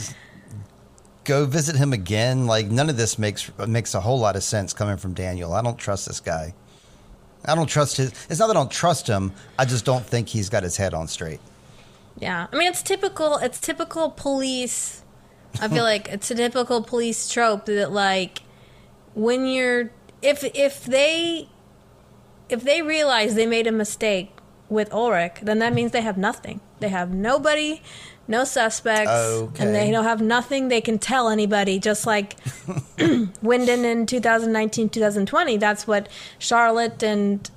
go visit him again? Like, none of this makes makes a whole lot of sense coming from Daniel. I don't trust this guy. I don't trust his. It's not that I don't trust him. I just don't think he's got his head on straight. Yeah, I mean it's typical. It's typical police. I feel like it's a typical police trope that like when you're if if they if they realize they made a mistake with Ulrich, then that means they have nothing. They have nobody, no suspects, and they don't have nothing they can tell anybody. Just like Winden in 2019, 2020. That's what Charlotte and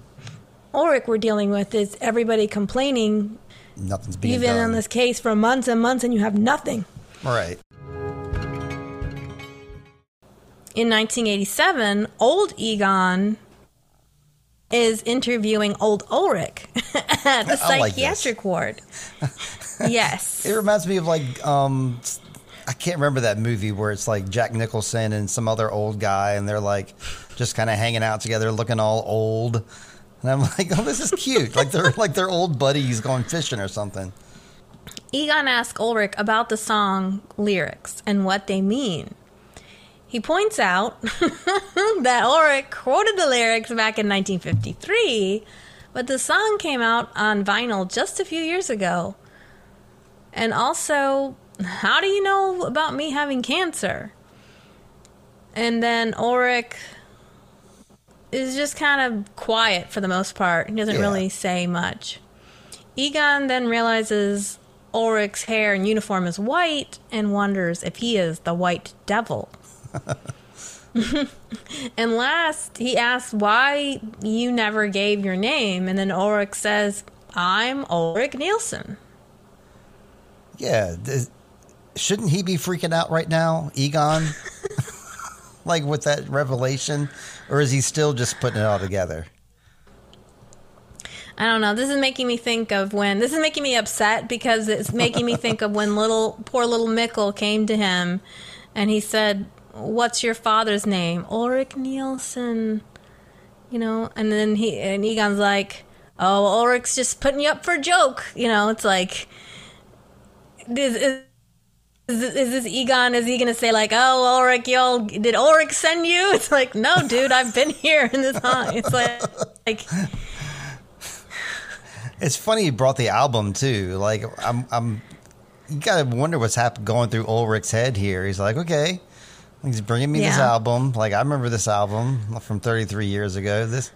Ulrich were dealing with. Is everybody complaining Nothing's being You've been done. on this case for months and months and you have nothing. right. In 1987, old Egon is interviewing old Ulrich at the I like psychiatric ward. yes. It reminds me of like um I can't remember that movie where it's like Jack Nicholson and some other old guy and they're like just kind of hanging out together looking all old. And I'm like, "Oh, this is cute." like they're like they're old buddies going fishing or something. Egon asks Ulrich about the song lyrics and what they mean. He points out that Ulrich quoted the lyrics back in 1953, but the song came out on vinyl just a few years ago. And also, how do you know about me having cancer? And then Ulrich is just kind of quiet for the most part. He doesn't Yeah. really say much. Egon then realizes Ulrich's hair and uniform is white and wonders if he is the White Devil. and last, he asks why you never gave your name, and then Ulrich says, I'm Ulrich Nielsen. Yeah, th- shouldn't he be freaking out right now, Egon? like with that revelation or is he still just putting it all together? I don't know. This is making me think of when this is making me upset because it's making me think of when little poor little Mikkel came to him and he said, "What's your father's name?" Ulrich Nielsen. You know, and then he and Egon's like, "Oh, Ulrich's just putting you up for a joke." You know, it's like is, is, is, this- is this Egon? Is he to say like, "Oh, Ulrich, y'all, did Ulrich send you?" It's like, "No, dude, I've been here in this time." It's like like It's funny you brought the album too. Like I'm, I'm. You gotta wonder what's happening going through Ulrich's head here. He's like, okay, he's bringing me this album. Like I remember this album from 33 years ago. This,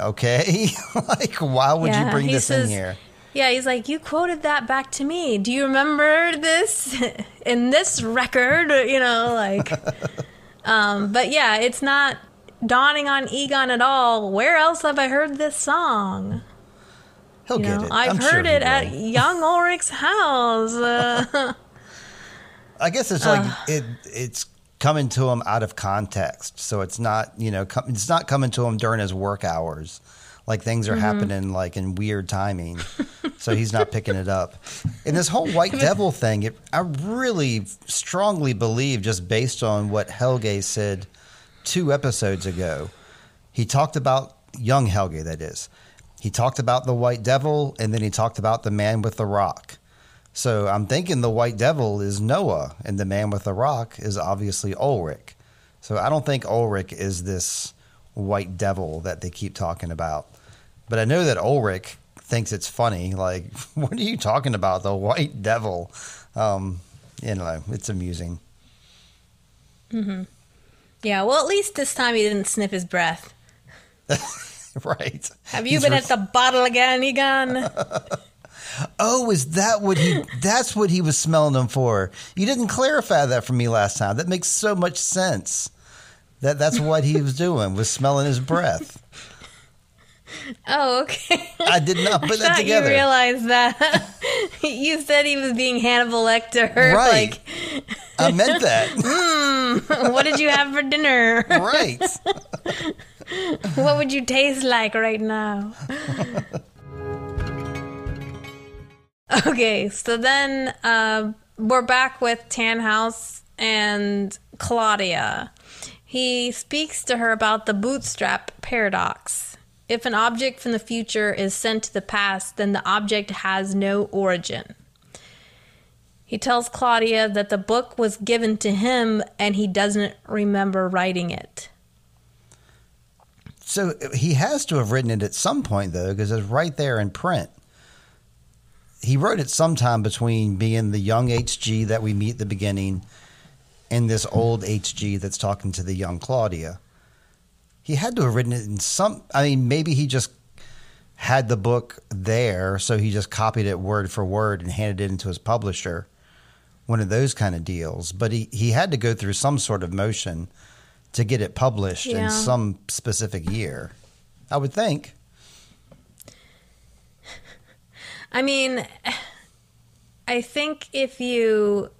okay, like why would you bring this says- in here? Yeah, he's like, you quoted that back to me. Do you remember this in this record? You know, like, um, but yeah, it's not dawning on Egon at all. Where else have I heard this song? He'll You get know, it. I've I'm sure heard he it at young Ulrich's house. Uh, I guess it's like it. It's coming to him out of context, so it's not you know com- it's not coming to him during his work hours. Like things Mm-hmm. are happening like in weird timing, so he's not picking it up. And this whole White Devil thing, it, I really strongly believe, just based on what Helge said two episodes ago, he talked about young Helge. That is, he talked about the White Devil, and then he talked about the man with the rock. So I'm thinking the White Devil is Noah, and the man with the rock is obviously Ulrich. So I don't think Ulrich is this White Devil that they keep talking about. But I know that Ulrich thinks it's funny. Like, what are you talking about? The White Devil. Um, you know, it's amusing. Mm-hmm. yeah, well, at least this time he didn't sniff his breath. right. Have you He's been ref- at the bottle again, Egon? Oh, is that what he? That's what he was smelling them for. You didn't clarify that for me last time. That makes so much sense. That that's what he was doing was smelling his breath. oh, okay. I did not put that thought together. you realized that. you said he was being Hannibal Lecter. Right. I meant that. Like, hmm. what did you have for dinner? right. what would you taste like right now? okay, so then uh, we're back with Tannhaus and Claudia. He speaks to her about the bootstrap paradox. If an object from the future is sent to the past, then the object has no origin. He tells Claudia that the book was given to him and he doesn't remember writing it. So he has to have written it at some point, though, because it's right there in print. He wrote it sometime between being the young HG that we meet at the beginning and this old HG that's talking to the young Claudia. He had to have written it in some. I mean, maybe he just had the book there, so he just copied it word for word and handed it into his publisher. One of those kind of deals. But he, he had to go through some sort of motion to get it published Yeah. in some specific year. I would think. I mean, I think if you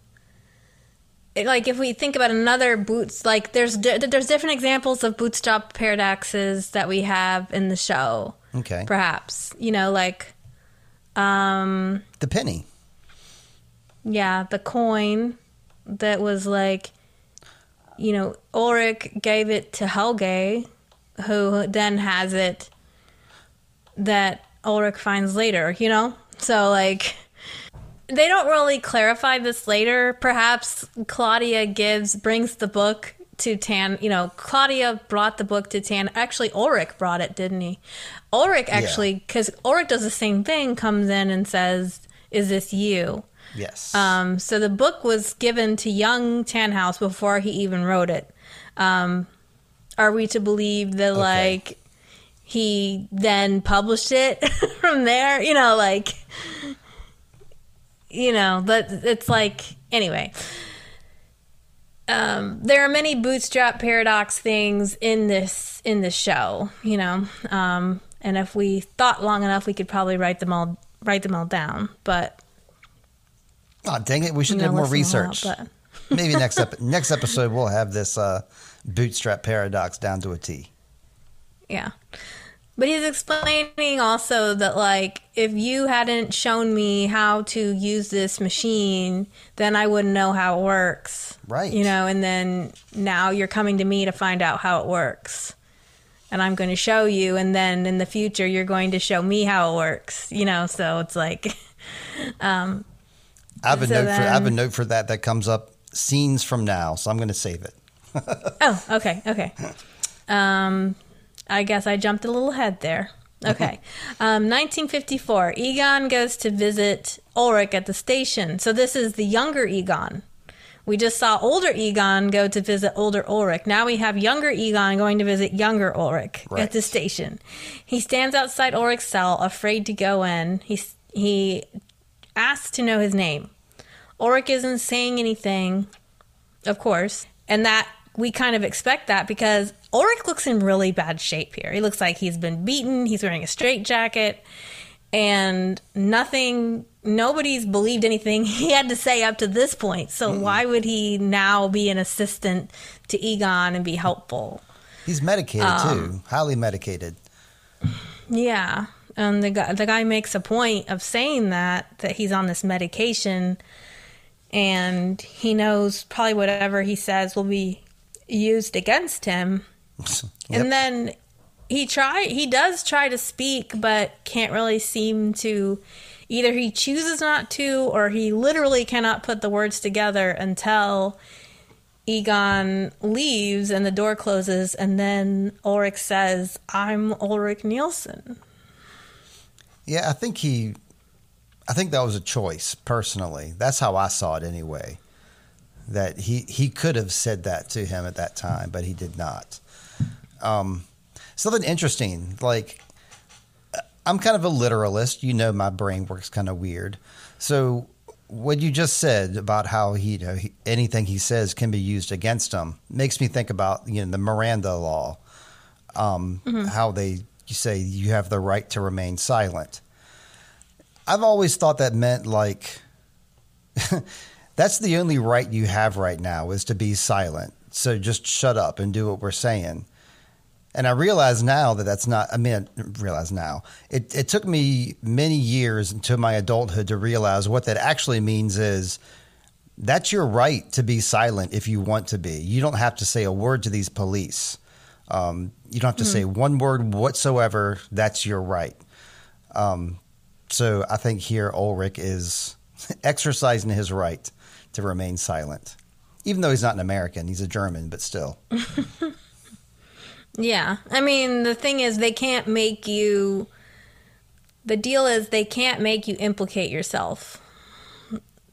like if we think about another boots like there's di- there's different examples of bootstrap paradoxes that we have in the show. Okay. Perhaps, you know, like um The penny. yeah, the coin that was like you know, Ulrich gave it to Helge who then has it that Ulrich finds later, you know? So like they don't really clarify this later. Perhaps Claudia gives brings the book to Tan. You know, Claudia brought the book to Tan. Actually, Ulrich brought it, didn't he? Ulrich actually, because Ulrich does the same thing. Comes in and says, "Is this you?" Yes. Um, so the book was given to young Tannhaus before he even wrote it. Um, are we to believe that like he then published it from there? You know, like you know, but it's like anyway. Um, there are many bootstrap paradox things in this in this show, you know. Um, and if we thought long enough, we could probably write them all write them all down. But oh, dang it. We should you know, do more research. but- Maybe next ep- next episode we'll have this uh, bootstrap paradox down to a T. Yeah. But he's explaining also that, like, if you hadn't shown me how to use this machine, then I wouldn't know how it works. Right. You know, and then now you're coming to me to find out how it works. And I'm going to show you, and then in the future, you're going to show me how it works. You know, so it's like, um, I have a So note for I have a note for that that comes up scenes from now, so I'm going to save it. oh, okay, okay. Um, I guess I jumped a little ahead there. Okay. Um, 1954. Egon goes to visit Ulrich at the station. So this is the younger Egon. We just saw older Egon go to visit older Ulrich. Now we have younger Egon going to visit younger Ulrich Right. at the station. He stands outside Ulrich's cell, afraid to go in. He he asks to know his name. Ulrich isn't saying anything, of course, and that we kind of expect that because Ulrich looks in really bad shape here. He looks like he's been beaten. He's wearing a straitjacket, and nothing. Nobody's believed anything he had to say up to this point. So hmm. why would he now be an assistant to Egon and be helpful? He's medicated um, too, highly medicated. Yeah, and the guy the guy makes a point of saying that that he's on this medication, and he knows probably whatever he says will be used against him. Yep. And then he try he does try to speak, but can't really seem to. Either he chooses not to, or he literally cannot put the words together until Egon leaves and the door closes, and then Ulrich says, "I'm Ulrich Nielsen." Yeah, I think he, I think that was a choice. Personally, that's how I saw it anyway. That he he could have said that to him at that time, but he did not. Um, something interesting, like I'm kind of a literalist. You know, my brain works kind of weird. So what you just said about how he, you know, he anything he says can be used against him makes me think about you know the Miranda law, um, how they you say you have the right to remain silent. I've always thought that meant like that's the only right you have right now is to be silent. So just shut up and do what we're saying. And I realize now that that's not, I mean, I realize now. It, it took me many years into my adulthood to realize what that actually means is that's your right to be silent if you want to be. You don't have to say a word to these police. Um, you don't have to say one word whatsoever. That's your right. Um, so I think here Ulrich is exercising his right to remain silent. Even though he's not an American, he's a German, but still. Yeah. I mean, the thing is, they can't make you. The deal is, they can't make you implicate yourself.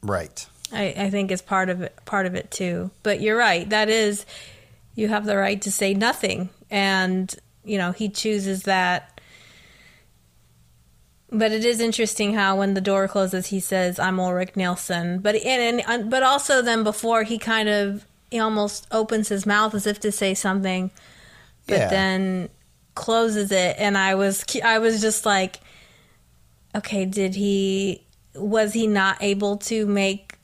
Right. I, I think is part of it. Part of it too. But you're right. That is, you have the right to say nothing, and you know he chooses that. But it is interesting how when the door closes, he says, "I'm Ulrich Nielsen." But and, and uh, but also then before he kind of he almost opens his mouth as if to say something, but Yeah. then closes it, and I was I was just like, okay, did he was he not able to make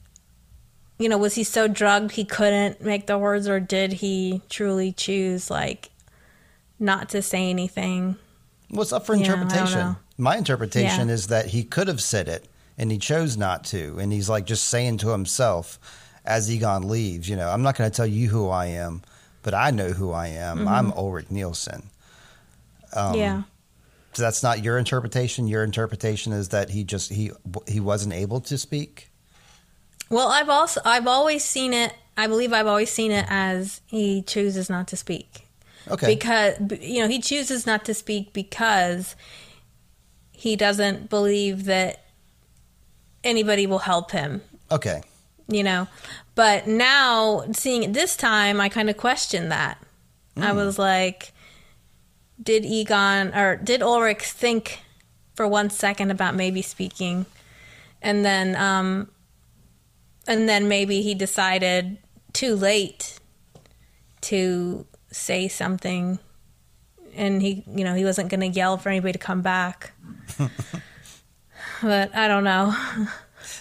you know, was he so drugged he couldn't make the words, or did he truly choose like not to say anything? What's up for Yeah, I don't interpretation? know. My interpretation Yeah. is that he could have said it and he chose not to. And he's like just saying to himself as Egon leaves, you know, I'm not going to tell you who I am, but I know who I am. I'm Ulrich Nielsen. Um, yeah, So that's not your interpretation. Your interpretation is that he just he he wasn't able to speak. Well, I've also I've always seen it. I believe I've always seen it as he chooses not to speak Okay. because you know he chooses not to speak because he doesn't believe that anybody will help him. okay. You know. But now seeing it this time, I kind of questioned that. I was like, did Egon or did Ulrich think for one second about maybe speaking, and then, um, and then maybe he decided too late to say something, and he, you know, he wasn't going to yell for anybody to come back. but I don't know.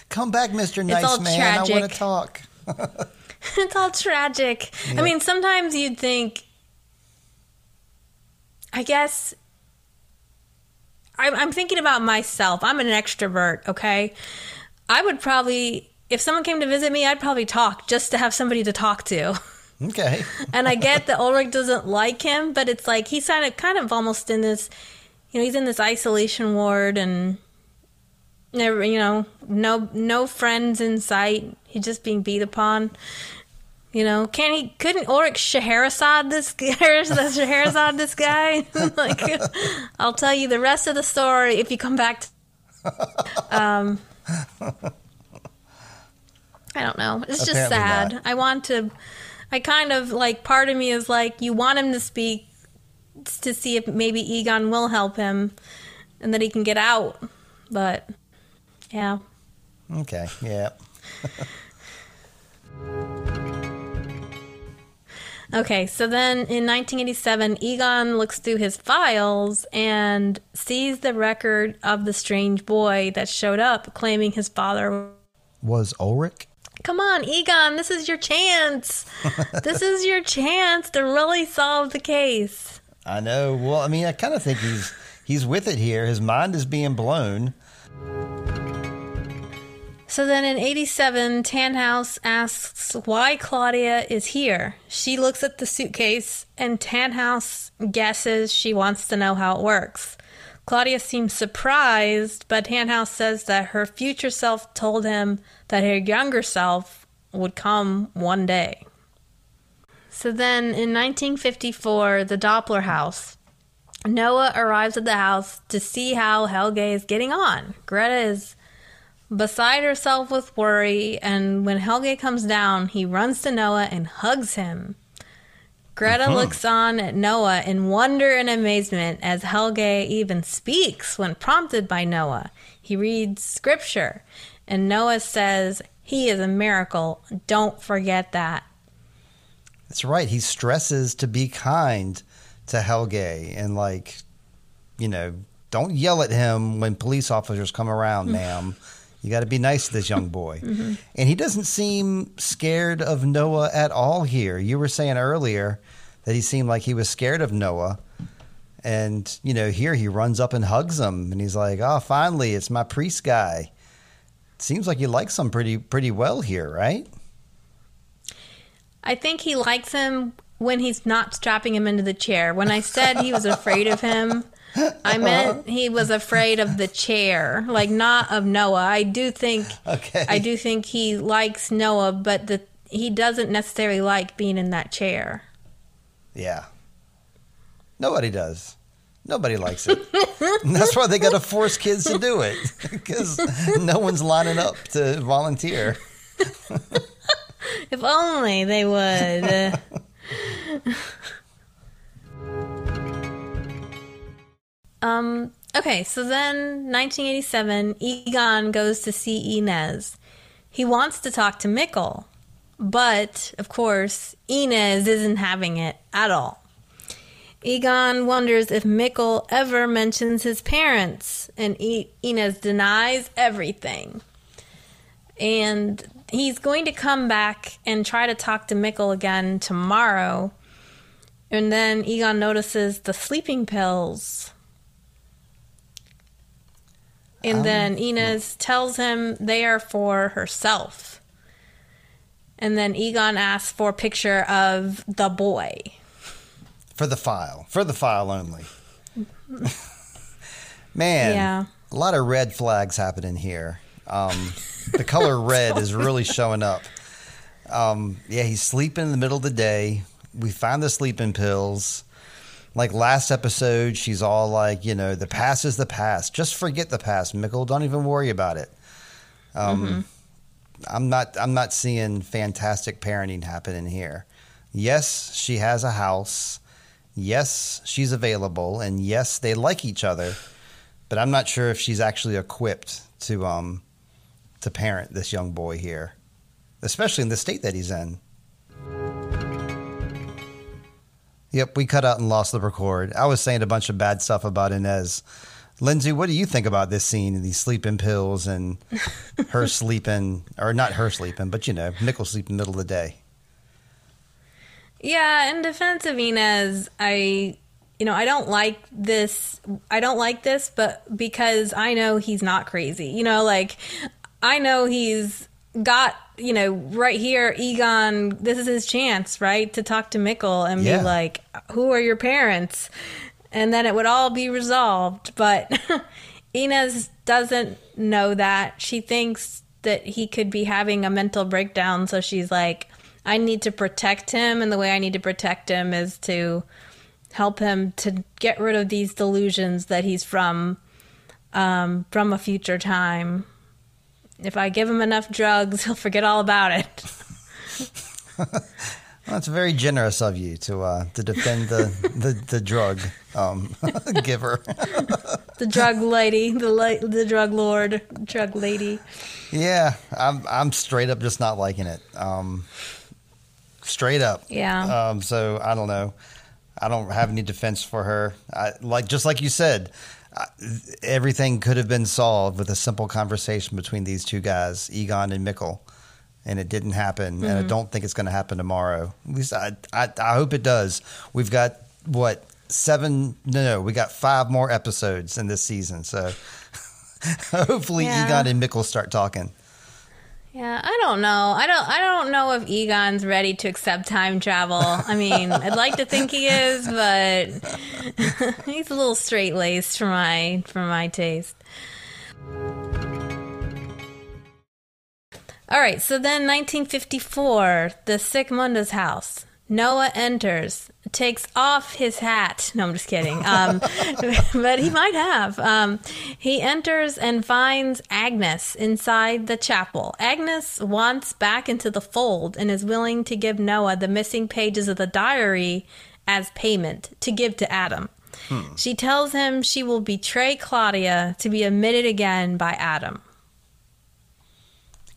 Come back, Mr. Nice all Man. I want to talk. it's all tragic. Yeah. I mean, sometimes you'd think, I guess, I'm, I'm thinking about myself. I'm an extrovert, okay? I would probably, if someone came to visit me, I'd probably talk just to have somebody to talk to. Okay. and I get that Ulrich doesn't like him, but it's like he's kind of, kind of almost in this, you know, he's in this isolation ward and never, you know, no, no friends in sight. He's just being beat upon. You know, can he couldn't Oryx Scheherazade this Scheherazade this guy? like, I'll tell you the rest of the story if you come back. To, um, I don't know. It's just sad. not. I want to. I kind of like. Part of me is like, you want him to speak to see if maybe Egon will help him, and that he can get out. But yeah. Okay, yeah. Okay, so then in 1987, Egon looks through his files and sees the record of the strange boy that showed up claiming his father. Was Ulrich? Come on, Egon, this is your chance. this is your chance to really solve the case. I know. Well, I mean, I kind of think he's he's with it here. His mind is being blown. So then in 87, Tannhaus asks why Claudia is here. She looks at the suitcase and Tannhaus guesses she wants to know how it works. Claudia seems surprised, but Tannhaus says that her future self told him that her younger self would come one day. So then in 1954, the Doppler house. Noah arrives at the house to see how Helge is getting on. Greta is beside herself with worry, and when Helge comes down, he runs to Noah and hugs him. Greta uh-huh. looks on at Noah in wonder and amazement as Helge even speaks when prompted by Noah. He reads scripture, and Noah says, He is a miracle. Don't forget that. That's right. He stresses to be kind to Helge and like, you know, don't yell at him when police officers come around, ma'am. You got to be nice to this young boy. Mm-hmm. And he doesn't seem scared of Noah at all here. You were saying earlier that he seemed like he was scared of Noah. And, you know, here he runs up and hugs him and he's like, "Oh, finally, it's my priest guy." Seems like he likes him pretty pretty well here, right? I think he likes him when he's not strapping him into the chair. When I said he was afraid of him, I meant he was afraid of the chair, like not of Noah. I do think Okay. I do think he likes Noah, but the he doesn't necessarily like being in that chair. Yeah. Nobody does. Nobody likes it. And that's why they got to force kids to do it because no one's lining up to volunteer. If only they would. um. Okay, so then 1987, Egon goes to see Ines. He wants to talk to Mikkel, but of course, Ines isn't having it at all. Egon wonders if Mikkel ever mentions his parents, and I- Ines denies everything. And he's going to come back and try to talk to Mikkel again tomorrow. And then Egon notices the sleeping pills. And then Ines tells him they are for herself. And then Egon asks for a picture of the boy. For the file. For the file only. Man. Yeah. A lot of red flags happening here. Um, the color red is really showing up. Um, yeah, he's sleeping in the middle of the day. We find the sleeping pills. Like last episode, she's all like, you know, the past is the past. Just forget the past, Mikkel. Don't even worry about it. Um, I'm not. I'm not seeing fantastic parenting happening here. Yes, she has a house. Yes, she's available, and yes, they like each other. But I'm not sure if she's actually equipped to um to parent this young boy here, especially in the state that he's in. Yep, we cut out and lost the record. I was saying a bunch of bad stuff about Ines. Lindsey, what do you think about this scene and these sleeping pills and her sleeping, or not her sleeping, but you know, Mikkel sleeping middle of the day? Yeah, in defense of Ines, I you know, I don't like this I don't like this, but because I know he's not crazy. You know, like I know he's got, you know, right here, Egon, this is his chance, right? To talk to Mikkel and Yeah. be like, Who are your parents? And then it would all be resolved. But Ines doesn't know that. She thinks that he could be having a mental breakdown, so she's like, I need to protect him, and the way I need to protect him is to help him to get rid of these delusions that he's from um, from a future time. If I give him enough drugs, he'll forget all about it. Well, that's very generous of you to uh, to defend the the, the drug um, giver. the drug lady, the li- the drug lord, drug lady. Yeah, I'm I'm straight up just not liking it. Um, straight up. Yeah. Um, so I don't know. I don't have any defense for her. I, like just like you said, everything could have been solved with a simple conversation between these two guys, Egon and Mikkel, and it didn't happen. And I mm-hmm. don't think it's going to happen tomorrow. At least I, I I hope it does. We've got what seven? No, no, we got five more episodes in this season. So hopefully Yeah. Egon and Mikkel start talking. Yeah, I don't know. I don't. I don't know if Egon's ready to accept time travel. I mean, I'd like to think he is, but he's a little straight laced for my for my taste. All right, so then 1954, the Sic Mundus house. Noah enters, takes off his hat. No, I'm just kidding. Um, but he might have. Um, he enters and finds Agnes inside the chapel. Agnes wants back into the fold and is willing to give Noah the missing pages of the diary as payment to give to Adam. She tells him she will betray Claudia to be admitted again by Adam.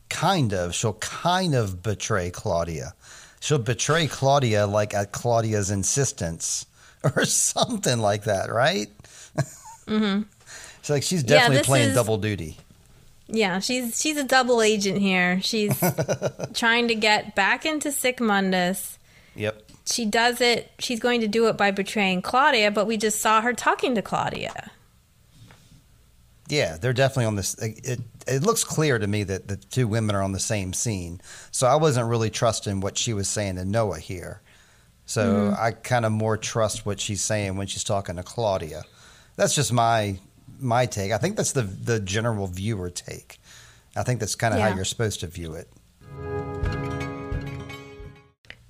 kind of she'll kind of betray claudia she'll betray claudia like at claudia's insistence or something like that right mm-hmm. it's like she's definitely this playing is- double duty Yeah, she's she's a double agent here. She's trying to get back into Sic Mundus. yep She does it. She's going to do it by betraying Claudia, but we just saw her talking to Claudia. yeah they're definitely on this it, it looks clear to me that the two women are on the same scene so i wasn't really trusting what she was saying to noah here so Mm-hmm. i kind of more trust what she's saying when she's talking to claudia that's just my my take i think that's the the general viewer take i think that's kind of Yeah. how you're supposed to view it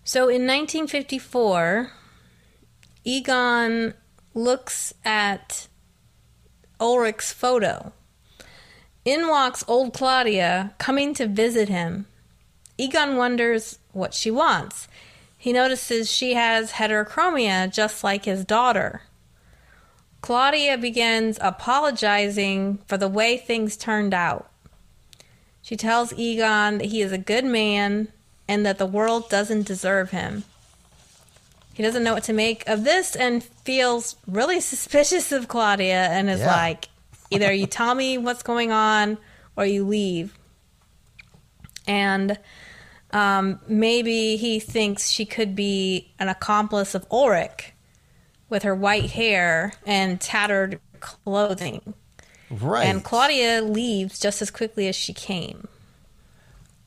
So in 1954, Egon looks at Ulrich's photo. In walks old Claudia, coming to visit him. Egon wonders what she wants. He notices she has heterochromia just like his daughter. Claudia begins apologizing for the way things turned out. She tells Egon that he is a good man and that the world doesn't deserve him. He doesn't know what to make of this and feels really suspicious of Claudia and is Yeah. like, either you tell me what's going on or you leave. And um, maybe he thinks she could be an accomplice of Ulrich with her white hair and tattered clothing. Right. And Claudia leaves just as quickly as she came.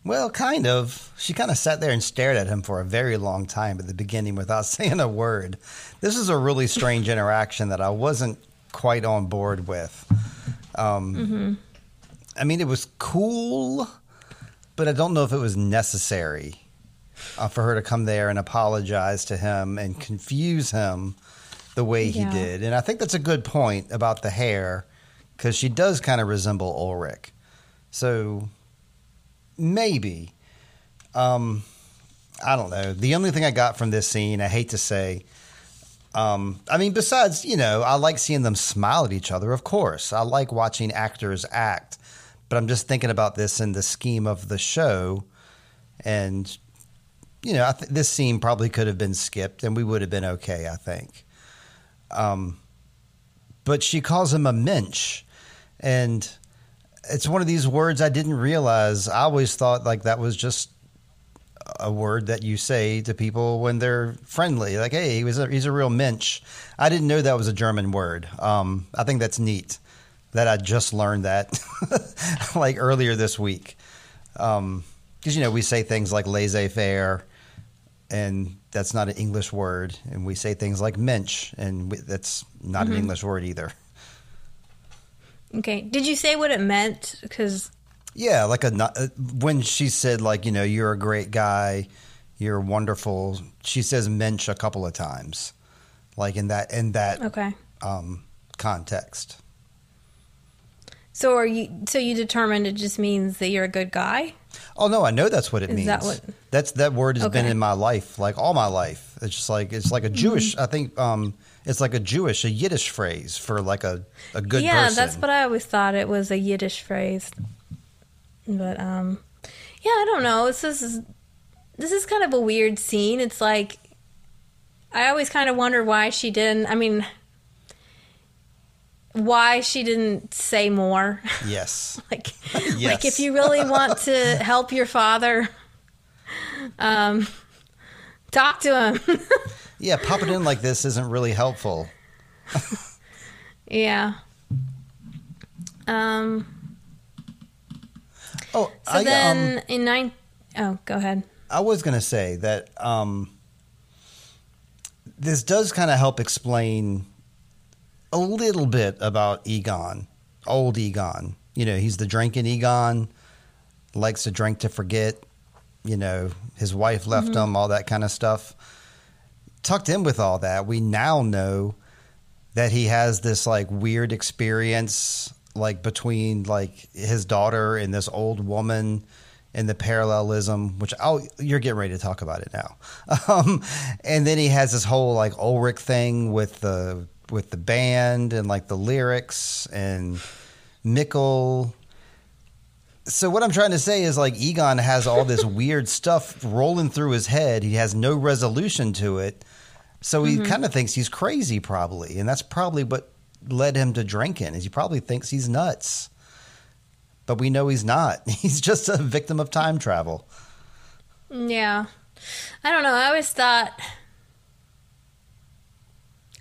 well, kind of. She kind of sat there and stared at him for a very long time at the beginning without saying a word. This is a really strange interaction that I wasn't quite on board with. Um, I mean, it was cool, but I don't know if it was necessary uh, for her to come there and apologize to him and confuse him the way he did. And I think that's a good point about the hair because she does kind of resemble Ulrich. So maybe. Um, I don't know. The only thing I got from this scene, I hate to say, um, I mean, besides, you know, I like seeing them smile at each other, of course. I like watching actors act, but I'm just thinking about this in the scheme of the show. And, you know, th- this scene probably could have been skipped and we would have been okay, I think. Um, but she calls him a mensch. And it's one of these words I didn't realize. I always thought like that was just a word that you say to people when they're friendly. Like, hey, he was a, he's a real mensch. I didn't know that was a German word. Um, I think that's neat that I just learned that like earlier this week. Because, you know, we say things like laissez faire, and that's not an English word. And we say things like mensch, and we, that's not an English word either. Okay. Did you say what it meant? Because Yeah, like a when she said like you know you're a great guy, you're wonderful. She says mensch a couple of times, like in that in that Okay. um, context. So are you? So you determined it just means that you're a good guy? Oh no, I know that's what it Is means. that what- That's that word has been in my life, like all my life. It's just like it's like a Jewish. I think um, it's like a Jewish, a Yiddish phrase for like a a good yeah, person. that's what I always thought. It was a Yiddish phrase. But um, yeah, I don't know. This is this is kind of a weird scene. It's like I always kind of wonder why she didn't. I mean, why she didn't say more. Yes. like Yes. like if you really want to help your father um talk to him Yeah, popping in like this isn't really helpful. yeah um Oh, so I, then um, in nine oh go ahead I was going to say that um, this does kind of help explain a little bit about Egon, old Egon. You know, he's the drinking Egon, likes to drink to forget. You know, his wife left him, all that kind of stuff. Tucked in with all that, we now know that he has this like weird experience like between like his daughter and this old woman and the parallelism which oh you're getting ready to talk about it now um, and then he has this whole like ulrich thing with the with the band and like the lyrics and Mikkel. So what I'm trying to say is like Egon has all this weird stuff rolling through his head. He has no resolution to it. So he kind of thinks he's crazy probably, and that's probably what led him to drinking. Is he probably thinks he's nuts. But we know he's not. He's just a victim of time travel. yeah i don't know i always thought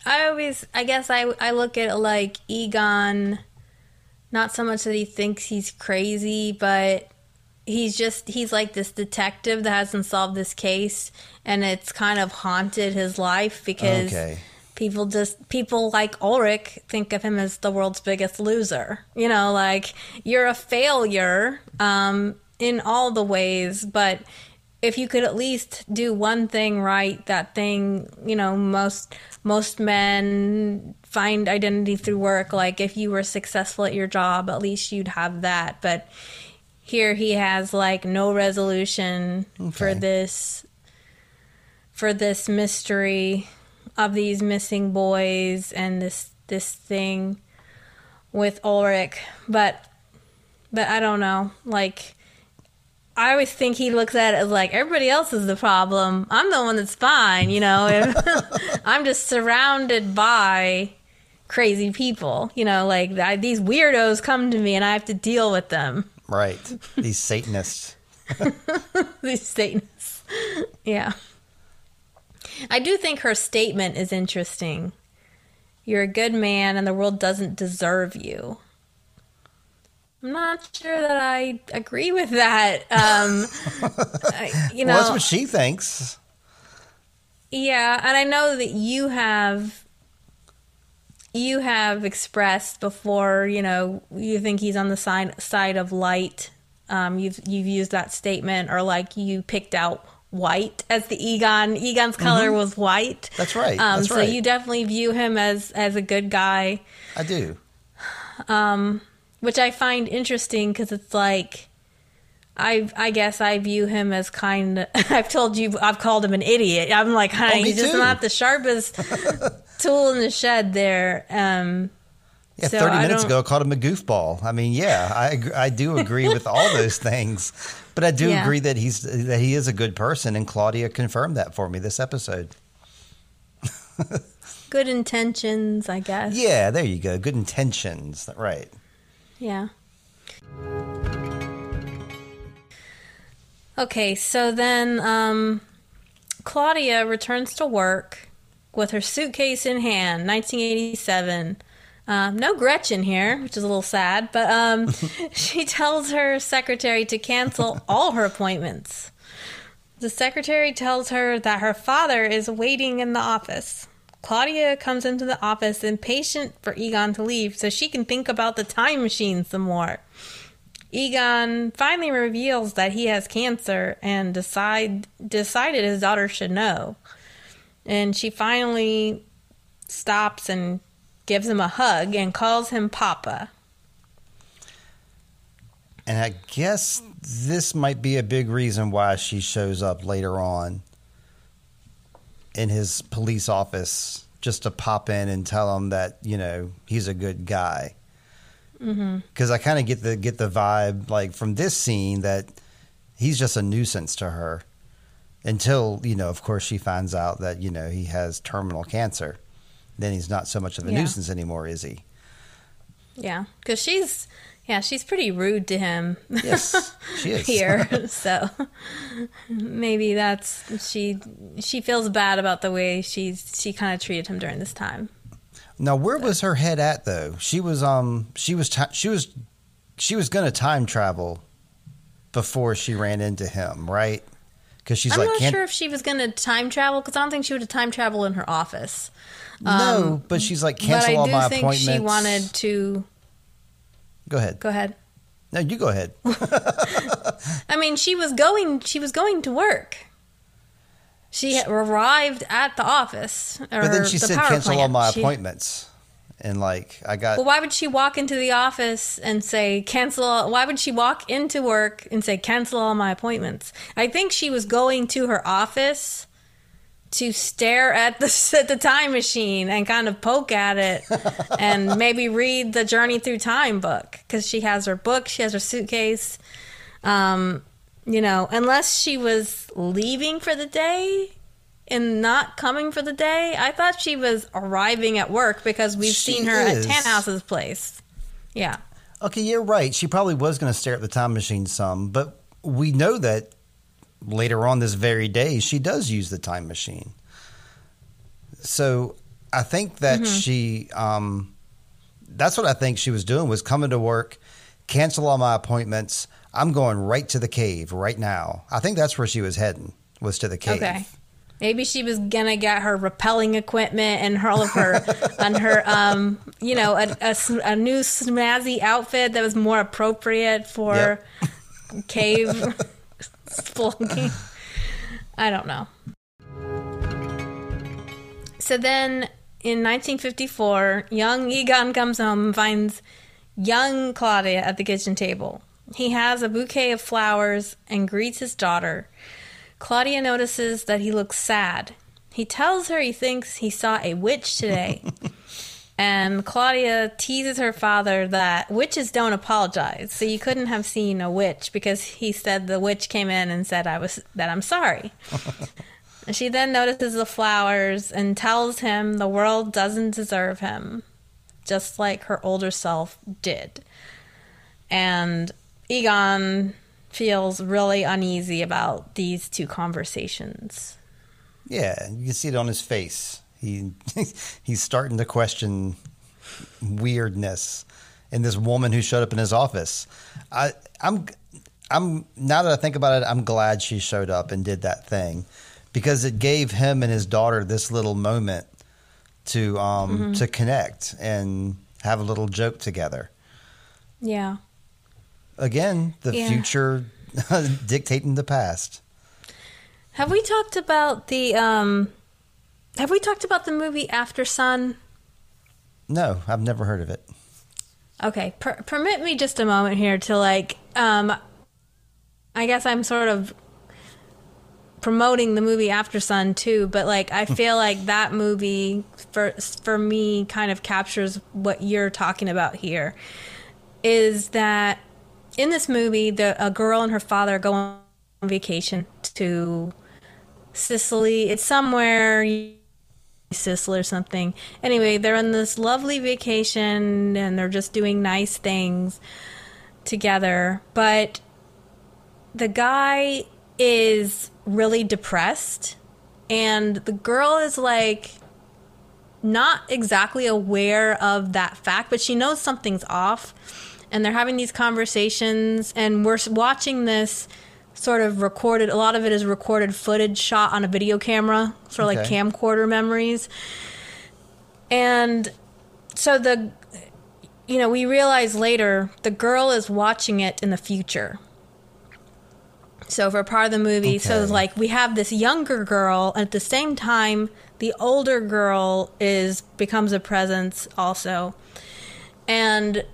i always i guess i i look at like egon not so much that he thinks he's crazy but he's just he's like this detective that hasn't solved this case and it's kind of haunted his life because Okay. People just people like Ulrich think of him as the world's biggest loser. You know, like you're a failure um, in all the ways, but if you could at least do one thing right, that thing, you know, most most men find identity through work. Like if you were successful at your job, at least you'd have that. But here he has like no resolution for this for this mystery of these missing boys and this this thing with Ulrich, but but I don't know. Like I always think he looks at it as like everybody else is the problem. I'm the one that's fine, you know. I'm just surrounded by crazy people, you know. Like I, these weirdos come to me and I have to deal with them. Right. These Satanists. these Satanists. Yeah. I do think her statement is interesting. You're a good man and the world doesn't deserve you. I'm not sure that I agree with that. Um, you know, well, that's what she thinks. yeah, and I know that you have you have expressed before, you know, you think he's on the side side of light. Um, you've you've used that statement, or like you picked out white as the Egon. Egon's color was white. That's right. Um, That's so right. you definitely view him as as a good guy I do. Um, which I find interesting because it's like I I guess I view him as kind. of I've told you I've called him an idiot. I'm like, honey, Oh, he's just too. not the sharpest tool in the shed there. Um, Yeah, So 30 I minutes ago, I called him a goofball. I mean, yeah, I I do agree with all those things, but I do Yeah. agree that he's that he is a good person, and Claudia confirmed that for me this episode. good intentions, I guess. Yeah, there you go. Good intentions, right? Yeah. Okay, so then um, Claudia returns to work with her suitcase in hand, 1987. Um, no Gretchen here, which is a little sad, but um, she tells her secretary to cancel all her appointments. The secretary tells her that her father is waiting in the office. Claudia comes into the office impatient for Egon to leave so she can think about the time machine some more. Egon finally reveals that he has cancer and decide decided his daughter should know. And she finally stops and gives him a hug and calls him Papa. And I guess this might be a big reason why she shows up later on in his police office just to pop in and tell him that you know he's a good guy. Because mm-hmm. I kind of get the get the vibe like from this scene that he's just a nuisance to her until you know, of course, she finds out that you know he has terminal cancer. Then he's not so much of a yeah. nuisance anymore, is he? Yeah, because she's yeah, she's pretty rude to him. Yes, she is. here, so maybe that's she. She feels bad about the way she's she kind of treated him during this time. Now, where was her head at though? She was um she was she was she was going to time travel before she ran into him, right? Because she's I'm like, not sure if she was going to time travel because I don't think she would have time travel in her office. No, um, but she's like cancel all my appointments. She wanted to Go ahead. Go ahead. No, you go ahead. I mean, she was going. She was going to work. She arrived at the office. but then she the said, "Cancel plant. all my she, appointments." And like, I got. Well, why would she walk into the office and say cancel? Why would she walk into work and say cancel all my appointments? I think she was going to her office to stare at the at the time machine and kind of poke at it and maybe read the Journey Through Time book because she has her book, she has her suitcase. Um, you know, unless she was leaving for the day and not coming for the day, I thought she was arriving at work because we've she seen her is. at Tannhaus's place. Yeah. Okay, you're right. She probably was going to stare at the time machine some, but we know that later on this very day, she does use the time machine. So I think that mm-hmm. she, um, that's what I think she was doing was coming to work, cancel all my appointments. I'm going right to the cave right now. I think that's where she was heading was to the cave. Okay. Maybe she was gonna get her rappelling equipment and her, all of her, on her, um, you know, a, a, a, new snazzy outfit that was more appropriate for yep. cave I don't know. So then in 1954, young Egon comes home and finds young Claudia at the kitchen table. He has a bouquet of flowers and greets his daughter. Claudia notices that he looks sad. He tells her he thinks he saw a witch today. And Claudia teases her father that witches don't apologize. So you couldn't have seen a witch because he said the witch came in and said I was that I'm sorry. she then notices the flowers and tells him the world doesn't deserve him, just like her older self did. And Egon feels really uneasy about these two conversations. Yeah, you can see it on his face he he's starting to question weirdness in this woman who showed up in his office. I I'm I'm now that I think about it, I'm glad she showed up and did that thing because it gave him and his daughter this little moment to um mm-hmm. to connect and have a little joke together. Yeah. Again, the yeah. future dictating the past. Have we talked about the um have we talked about the movie Aftersun? No, I've never heard of it. Okay, per- permit me just a moment here to like um I guess I'm sort of promoting the movie Aftersun too, but like I feel like that movie for for me kind of captures what you're talking about here. Is that in this movie the a girl and her father go on vacation to Sicily. It's somewhere Sicily or something. Anyway, they're on this lovely vacation and they're just doing nice things together. But the guy is really depressed and the girl is like not exactly aware of that fact, but she knows something's off. And they're having these conversations, and we're watching this sort of recorded. A lot of it is recorded footage shot on a video camera, sort of okay. like camcorder memories. And so the you know, we realize later the girl is watching it in the future. So for part of the movie, so Okay. it's like we have this younger girl, and at the same time, the older girl is becomes a presence also, and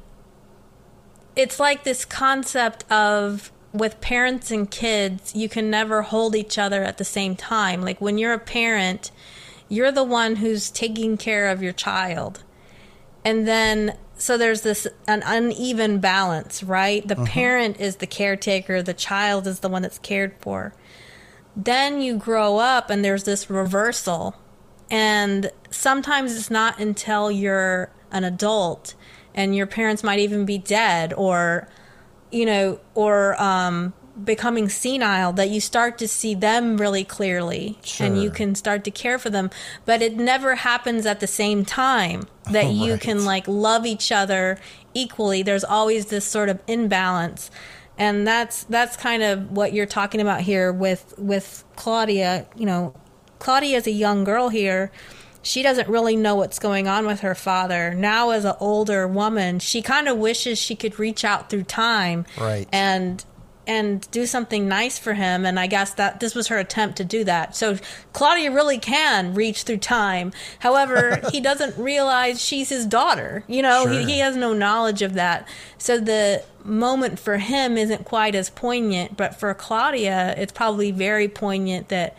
it's like this concept of with parents and kids, you can never hold each other at the same time. Like when you're a parent, you're the one who's taking care of your child. And then so there's this an uneven balance, right? The uh-huh. parent is the caretaker, the child is the one that's cared for. Then you grow up and there's this reversal. And sometimes it's not until you're an adult and your parents might even be dead or you know, or um, becoming senile, that you start to see them really clearly and you can start to care for them. But it never happens at the same time that you Right. can like love each other equally. There's always this sort of imbalance. And that's that's kind of what you're talking about here with with Claudia. You know, Claudia is a young girl here. She doesn't really know what's going on with her father. Now, as an older woman, she kind of wishes she could reach out through time Right. and and do something nice for him. And I guess that this was her attempt to do that. So Claudia really can reach through time. However, he doesn't realize she's his daughter. You know, Sure. he, he has no knowledge of that. So the moment for him isn't quite as poignant, but for Claudia, it's probably very poignant that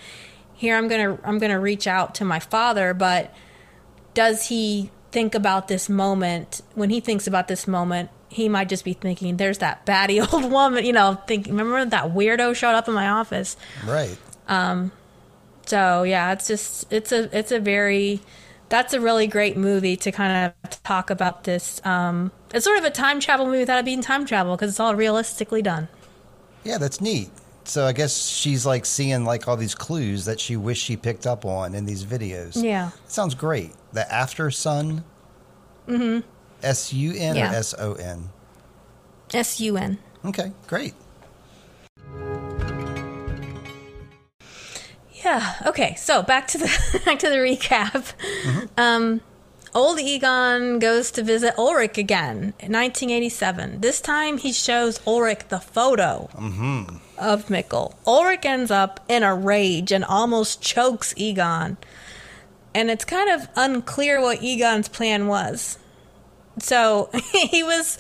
here I'm gonna I'm gonna reach out to my father, but does he think about this moment when he thinks about this moment he might just be thinking there's that batty old woman you know think remember that weirdo showed up in my office Right. um so yeah it's just it's a it's a very that's a really great movie to kind of talk about this um it's sort of a time travel movie without it being time travel because it's all realistically done Yeah, that's neat. So I guess she's like seeing like all these clues that she wished she picked up on in these videos. yeah Sounds great. The Aftersun. Mm-hmm. S U N or S O N. s-u-n Okay, great. Yeah. Okay. So back to the back to the recap. Um, old Egon goes to visit Ulrich again in 1987. This time he shows Ulrich the photo mm-hmm. of Mikkel. Ulrich ends up in a rage and almost chokes Egon. And it's kind of unclear what Egon's plan was. So he was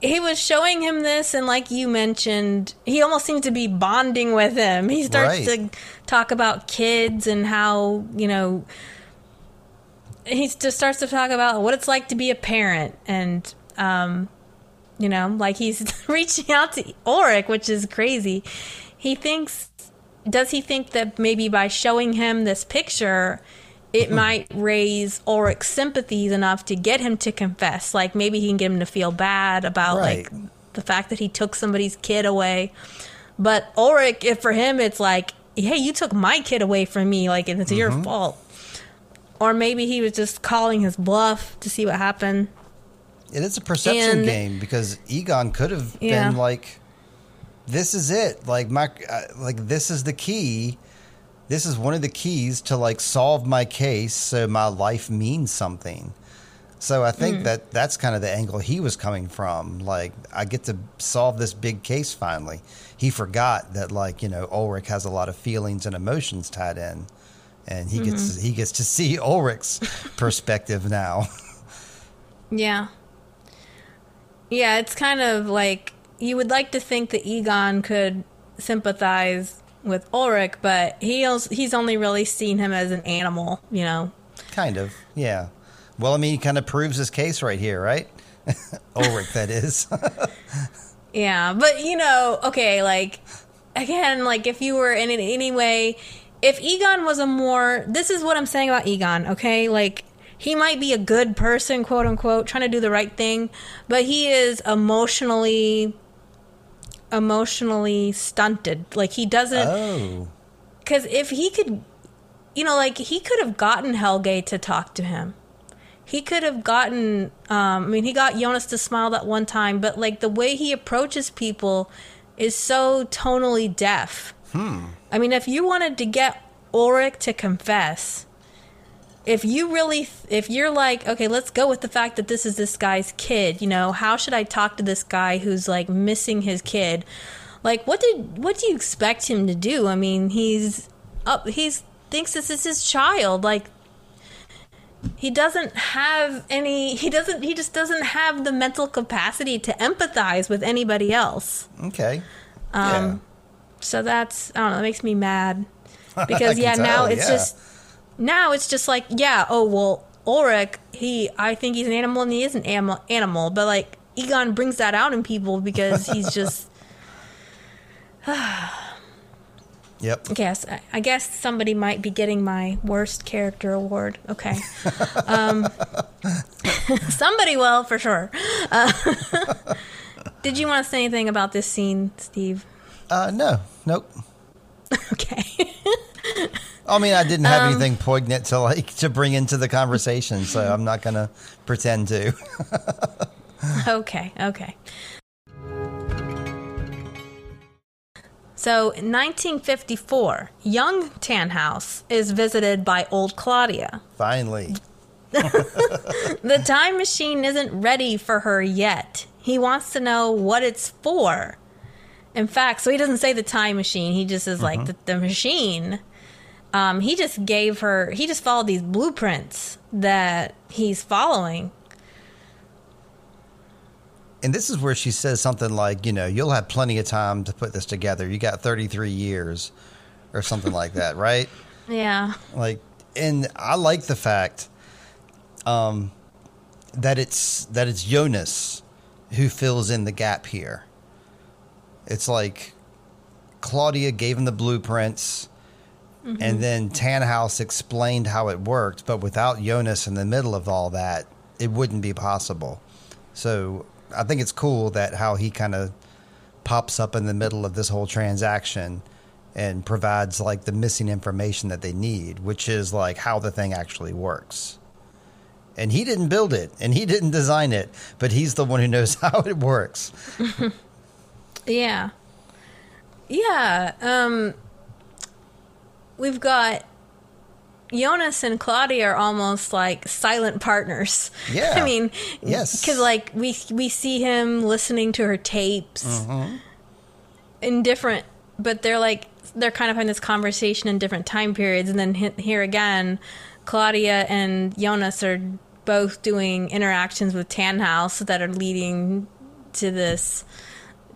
he was showing him this and like you mentioned he almost seems to be bonding with him he starts Right. to talk about kids and how you know he just starts to talk about what it's like to be a parent and um you know like he's reaching out to Ulrich which is crazy he thinks does he think that maybe by showing him this picture it might raise Ulrich's sympathies enough to get him to confess. Like maybe he can get him to feel bad about Right. like the fact that he took somebody's kid away. But Ulrich, if for him it's like, hey, you took my kid away from me, like it's your fault. Or maybe he was just calling his bluff to see what happened. It is a perception And- game because Egon could have Yeah. been like, "This is it. Like my, uh, like this is the key. This is one of the keys to like solve my case, so my life means something." So I think that that's kind of the angle he was coming from. Like I get to solve this big case finally. He forgot that like you know Ulrich has a lot of feelings and emotions tied in, and he gets Mm-hmm. he gets to see Ulrich's perspective now. Yeah. Yeah, it's kind of like you would like to think that Egon could sympathize with Ulrich, but he als- he's only really seen him as an animal, you know. Kind of, yeah. Well, I mean, he kind of proves his case right here, right? Ulrich, that is. Yeah, but you know, okay, like again, like if you were in it anyway, if Egon was a more this is what I'm saying about Egon, okay? Like he might be a good person, quote unquote, trying to do the right thing, but he is emotionally emotionally stunted. Like he doesn't oh, because if he could, you know, like he could have gotten Helge to talk to him. He could have gotten. Um, I mean, he got Jonas to smile that one time, but like the way he approaches people is so tonally deaf. Hmm. I mean, if you wanted to get Ulrich to confess, if you really if you're like okay let's go with the fact that this is this guy's kid you know how should i talk to this guy who's like missing his kid? Like what did what do you expect him to do? I mean he's up he's thinks this is his child. Like he doesn't have any he doesn't he just doesn't have the mental capacity to empathize with anybody else. Okay. um, so that's I don't know. It makes me mad because yeah, now it's yeah. just now it's just like yeah. Oh well, Ulrich. He I think he's an animal and he is an animal. Animal, but like Egon brings that out in people because he's just. Yep. Yes, I, I guess somebody might be getting my worst character award. Okay, um, somebody will for sure. Uh, did you want to say anything about this scene, Steve? Uh, no. Nope. Okay. I mean, I didn't have Um, anything poignant to like to bring into the conversation, so I'm not gonna pretend to. Okay, okay. So, in 1954, young Tannhaus is visited by old Claudia. Finally. The time machine isn't ready for her yet. He wants to know what it's for. In fact, so he doesn't say the time machine, he just is like the, the machine. Um, he just gave her, he just followed these blueprints that he's following. And this is where she says something like, you know, you'll have plenty of time to put this together. You got 33 years or something like that, right? Yeah. Like, and I like the fact um, that it's that it's Jonas who fills in the gap here. It's like Claudia gave him the blueprints, mm-hmm. and then Tannhaus explained how it worked, but without Jonas in the middle of all that, it wouldn't be possible. So I think it's cool that how he kind of pops up in the middle of this whole transaction and provides like the missing information that they need, which is like how the thing actually works. And he didn't build it and he didn't design it, but he's the one who knows how it works. Yeah. Yeah. Um we've got Jonas and Claudia are almost like silent partners. Yeah. I mean, Yes. cuz like we we see him listening to her tapes Mm-hmm. in different but they're like they're kind of having this conversation in different time periods and then here again Claudia and Jonas are both doing interactions with Tannhaus that are leading to this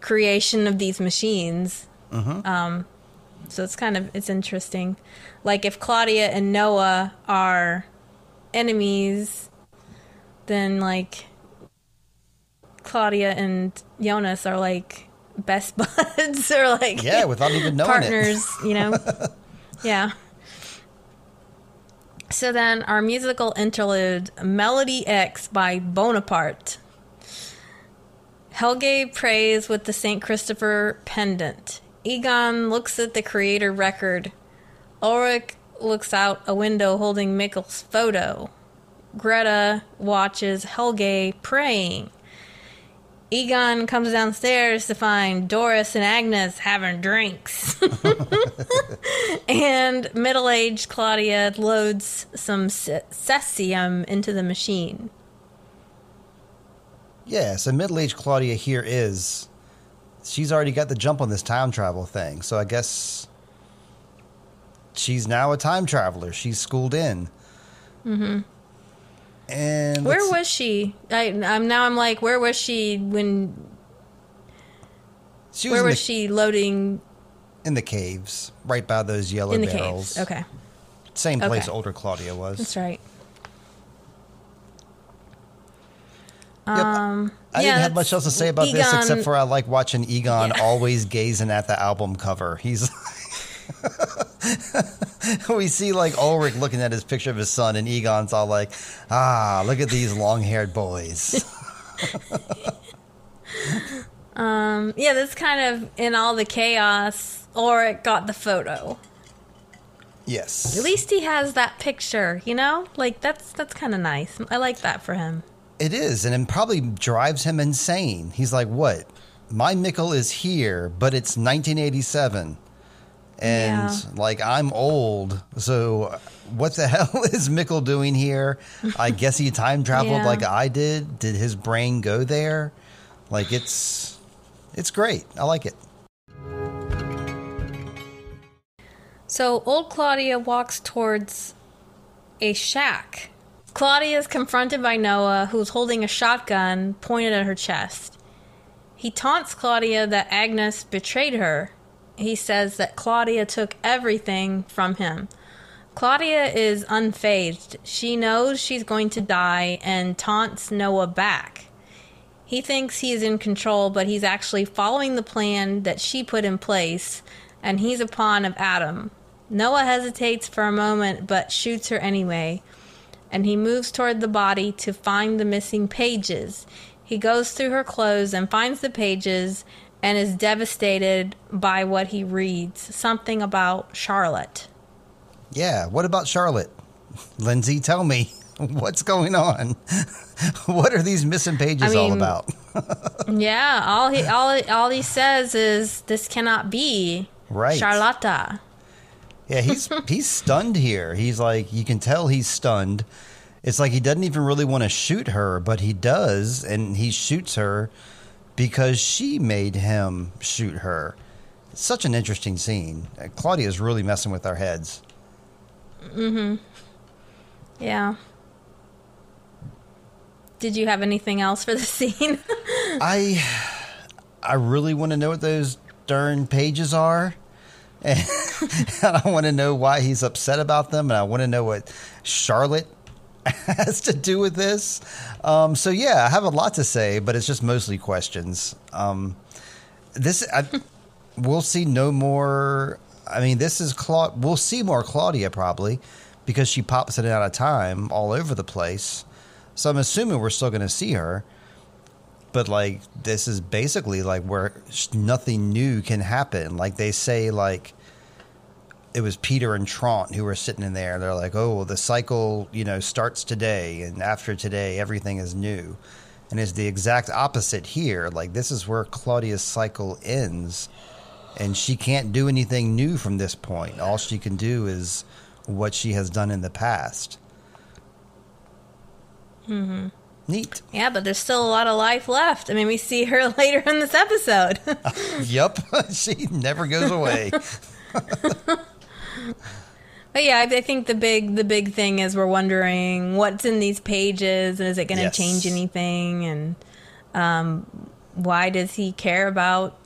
creation of these machines. Um, so it's kind of it's interesting. Like if Claudia and Noah are enemies, then like Claudia and Jonas are like best buds or like Yeah, without even knowing partners, you know. yeah. So then our musical interlude, Melody X by Bonaparte. Helge prays with the St. Christopher pendant. Egon looks at the Kreator record. Ulrich looks out a window holding Mikkel's photo. Greta watches Helge praying. Egon comes downstairs to find Doris and Agnes having drinks. and middle aged Claudia loads some ce- cesium into the machine. Yeah, so middle aged Claudia here is. She's already got the jump on this time travel thing. So I guess she's now a time traveler. She's schooled in. Mm-hmm. And Where was she? I, I'm now. I'm like, where was she when? she was, Where was the, she loading in the caves, right by those yellow in the barrels. caves? Okay, Same place Okay. older Claudia was. that's right. Yep. Um, I yeah, didn't have much else to say about this except for I like watching Egon Yeah. always gazing at the album cover. He's we see like Ulrich looking at his picture of his son, and Egon's all like, "Ah, look at these long-haired boys." Um, yeah, that's kind of in all the chaos. It got the photo. yes, At least he has that picture, you know? Like that's that's kind of nice. I like that for him. It is, and it probably drives him insane. He's like, "What? My Mikkel is here, but it's 1987." And Yeah. like I'm old, so what the hell is Mikkel doing here? I guess he time traveled Yeah. like I did. Did his brain go there? Like it's it's great. I like it. So old Claudia walks towards a shack. Claudia is confronted by Noah, who's holding a shotgun pointed at her chest. He taunts Claudia that Agnes betrayed her. He says that Claudia took everything from him. Claudia is unfazed. She knows she's going to die and taunts Noah back. He thinks he is in control, but he's actually following the plan that she put in place, and he's a pawn of Adam. Noah hesitates for a moment, but shoots her anyway, and he moves toward the body to find the missing pages. He goes through her clothes and finds the pages and is devastated by what he reads something about Charlotte. Yeah. What about Charlotte? Lindsey, tell me what's going on. what are these missing pages I all about? Yeah, all he all all he says is this cannot be Right. Charlotta. Yeah, he's he's stunned here. He's like you can tell he's stunned. It's like he doesn't even really want to shoot her, but he does, and he shoots her because she made him shoot her. It's such an interesting scene. Claudia is really messing with our heads. Mm-hmm. Yeah. Did you have anything else for the scene? I I really want to know what those darn pages are. And I want to know why he's upset about them, and I want to know what Charlotte has to do with this. Um, so yeah, I have a lot to say, but it's just mostly questions. Um, this I, we'll see no more. I mean, this is Cla- We'll see more Claudia probably because she pops in and out of time all over the place. So I'm assuming we're still going to see her but like this is basically like where nothing new can happen. Like they say like it was peter and Tronte who were sitting in there. They're like oh well, the cycle you know starts today and after today everything is new. And it's the exact opposite here. Like this is where claudia's cycle ends and she can't do anything new from this point. All she can do is what she has done in the past. Mm-hmm. Neat yeah, but there's still a lot of life left. I mean, we see her later in this episode. yep she never goes away but yeah, I I think the big the big thing is we're wondering what's in these pages and is it going to Yes. change anything and um, why does he care about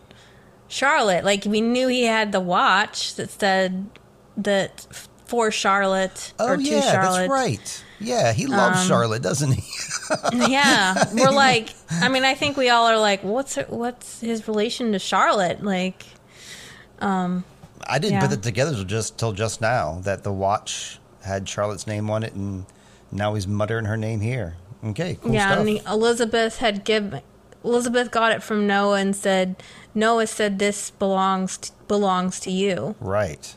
Charlotte? Like we knew he had the watch that said that for Charlotte Oh or to yeah, Charlotte. that's right. Yeah, he loves um, Charlotte, doesn't he? Yeah, we're like, I mean, I think we all are like, what's her, what's his relation to Charlotte? Like, um, I didn't Yeah. put it together till just till just now that the watch had Charlotte's name on it, and now he's muttering her name here. Okay, cool yeah, stuff. Elizabeth had given Elizabeth got it from Noah and said Noah said this belongs to, belongs to you, right,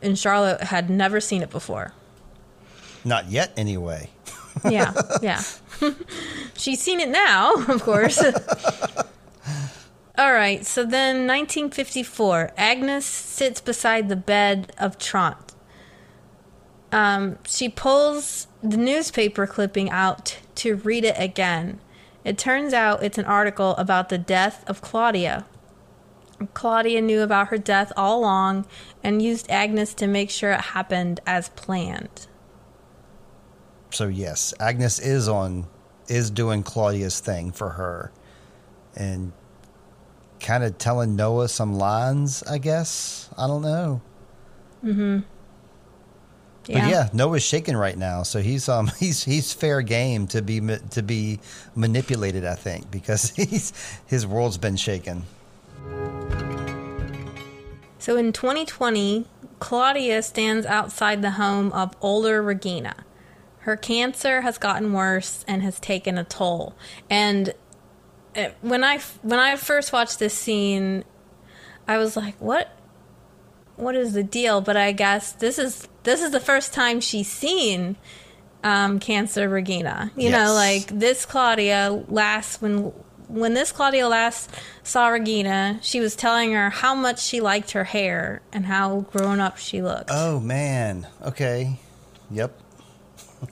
and Charlotte had never seen it before. Not yet anyway. Yeah, yeah. She's seen it now, of course. All right, so then 1954, Agnes sits beside the bed of Tronte. Um, she pulls the newspaper clipping out to read it again. It turns out it's an article about the death of Claudia. Claudia knew about her death all along and used Agnes to make sure it happened as planned. So yes, Agnes is on is doing Claudia's thing for her, and kind of telling Noah some lines. I guess I don't know. But yeah, Noah's shaking right now, so he's um he's he's fair game to be to be manipulated. I think because he's his world's been shaken. So in 2020, Claudia stands outside the home of older Regina. Her cancer has gotten worse and has taken a toll. And uh, when I when I first watched this scene, I was like, "What? What is the deal?" But I guess this is this is the first time she's seen um, cancer Regina. You Yes. know, like this Claudia last when when this Claudia last saw Regina, she was telling her how much she liked her hair and how grown up she looked. Oh man. Okay. Yep.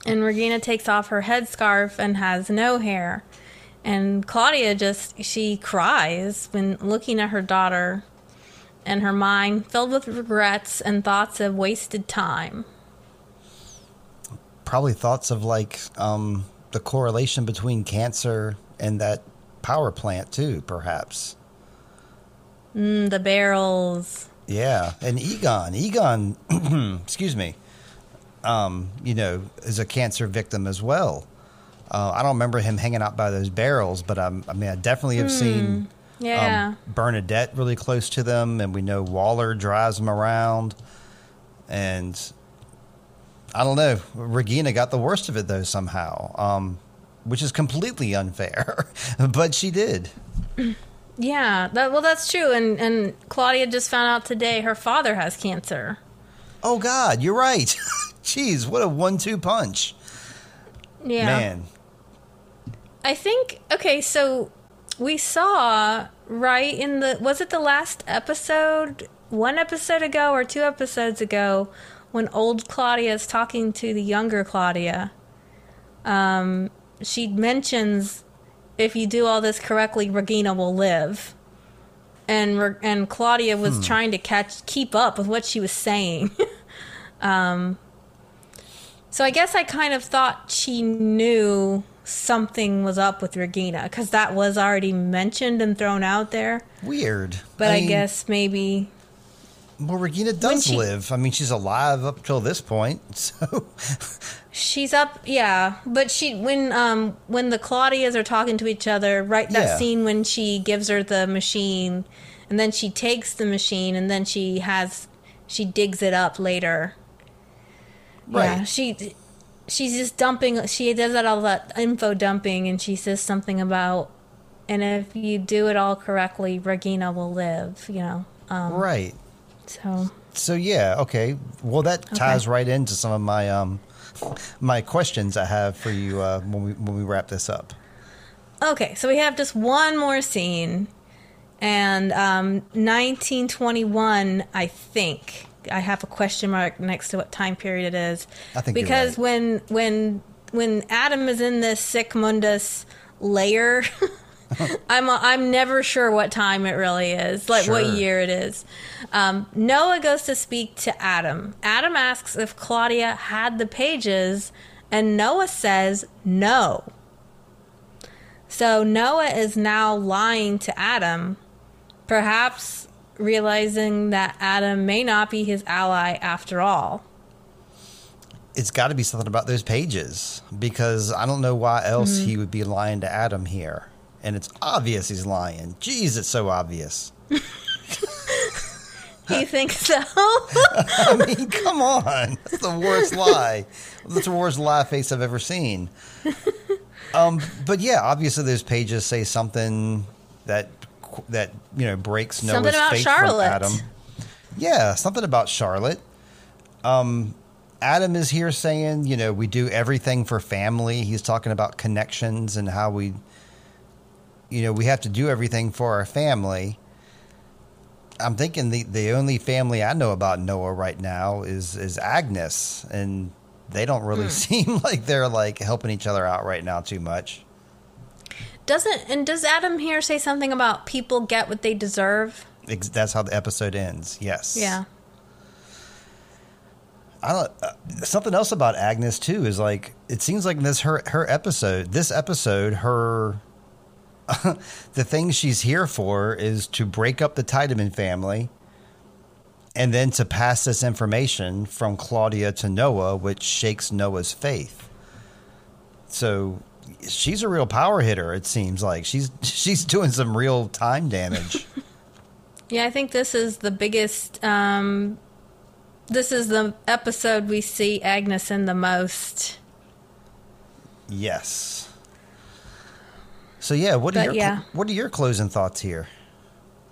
And Regina takes off her headscarf and has no hair. And Claudia just she cries when looking at her daughter and her mind filled with regrets and thoughts of wasted time. Probably thoughts of like um, the correlation between cancer and that power plant too, perhaps. Mm, the barrels. Yeah, and Egon, Egon, excuse me, um, you know, is a cancer victim as well. Uh, I don't remember him hanging out by those barrels, but um, I mean, I definitely have seen Yeah. um, Bernadette really close to them, and we know Waller drives them around. And I don't know, Regina got the worst of it though somehow, um, which is completely unfair, but she did. yeah, that, well that's true and and Claudia just found out today her father has cancer. Oh God, you're right. Jeez, what a one-two punch, Yeah. man. I think okay, so we saw right in the was it the last episode, one episode ago or two episodes ago, when old Claudia is talking to the younger Claudia. Um, she mentions if you do all this correctly, Regina will live. And and Claudia was trying to catch keep up with what she was saying. um, so I guess I kind of thought she knew something was up with Regina because that was already mentioned and thrown out there. Weird. But I, mean, guess maybe well, Regina does she- live. I mean, she's alive up till this point. So, she's up. Yeah, but she when um when the Claudias are talking to each other, right? That Yeah. scene when she gives her the machine, and then she takes the machine, and then she has she digs it up later. Yeah, she she's just dumping. She does that all that info dumping, and she says something about, and if you do it all correctly, Regina will live. You know, um, right. so So yeah, okay. Well, that ties right into some of my um my questions I have for you uh, when we when we wrap this up. Okay, so we have just one more scene, and um, 1921, I think. I have a question mark next to what time period it is. I think because right. when when when Adam is in this Sic Mundus layer, I'm I'm never sure what time it really is, like what year it is. Um, Noah goes to speak to Adam. Adam asks if Claudia had the pages, and Noah says no. So Noah is now lying to Adam, perhaps realizing that Adam may not be his ally after all. It's got to be something about those pages because I don't know why else Mm-hmm. he would be lying to Adam here, and it's obvious he's lying. Jeez, it's so obvious. You think so? I mean, come on. That's the worst lie. That's the worst lie face I've ever seen. Um, but yeah, obviously those pages say something that that you know breaks Something Noah's about faith Charlotte. from Adam. Yeah, something about Charlotte. Um, Adam is here saying, you know, we do everything for family. He's talking about connections and how we, you know, we have to do everything for our family. I'm thinking the the only family I know about Noah right now is is Agnes, and they don't really seem like they're like helping each other out right now too much. Doesn't and does Adam here say something about people get what they deserve? That's how the episode ends. Yes. Yeah. I don't. Uh, something else about Agnes too is like it seems like this her her episode. This episode, her the thing she's here for is to break up the Tiedemann family, and then to pass this information from Claudia to Noah, which shakes Noah's faith. So she's a real power hitter. It seems like she's she's doing some real time damage. Yeah, I think this is the biggest um this is the episode we see Agnes in the most. yes. So yeah, what are But your yeah. what are your closing thoughts here?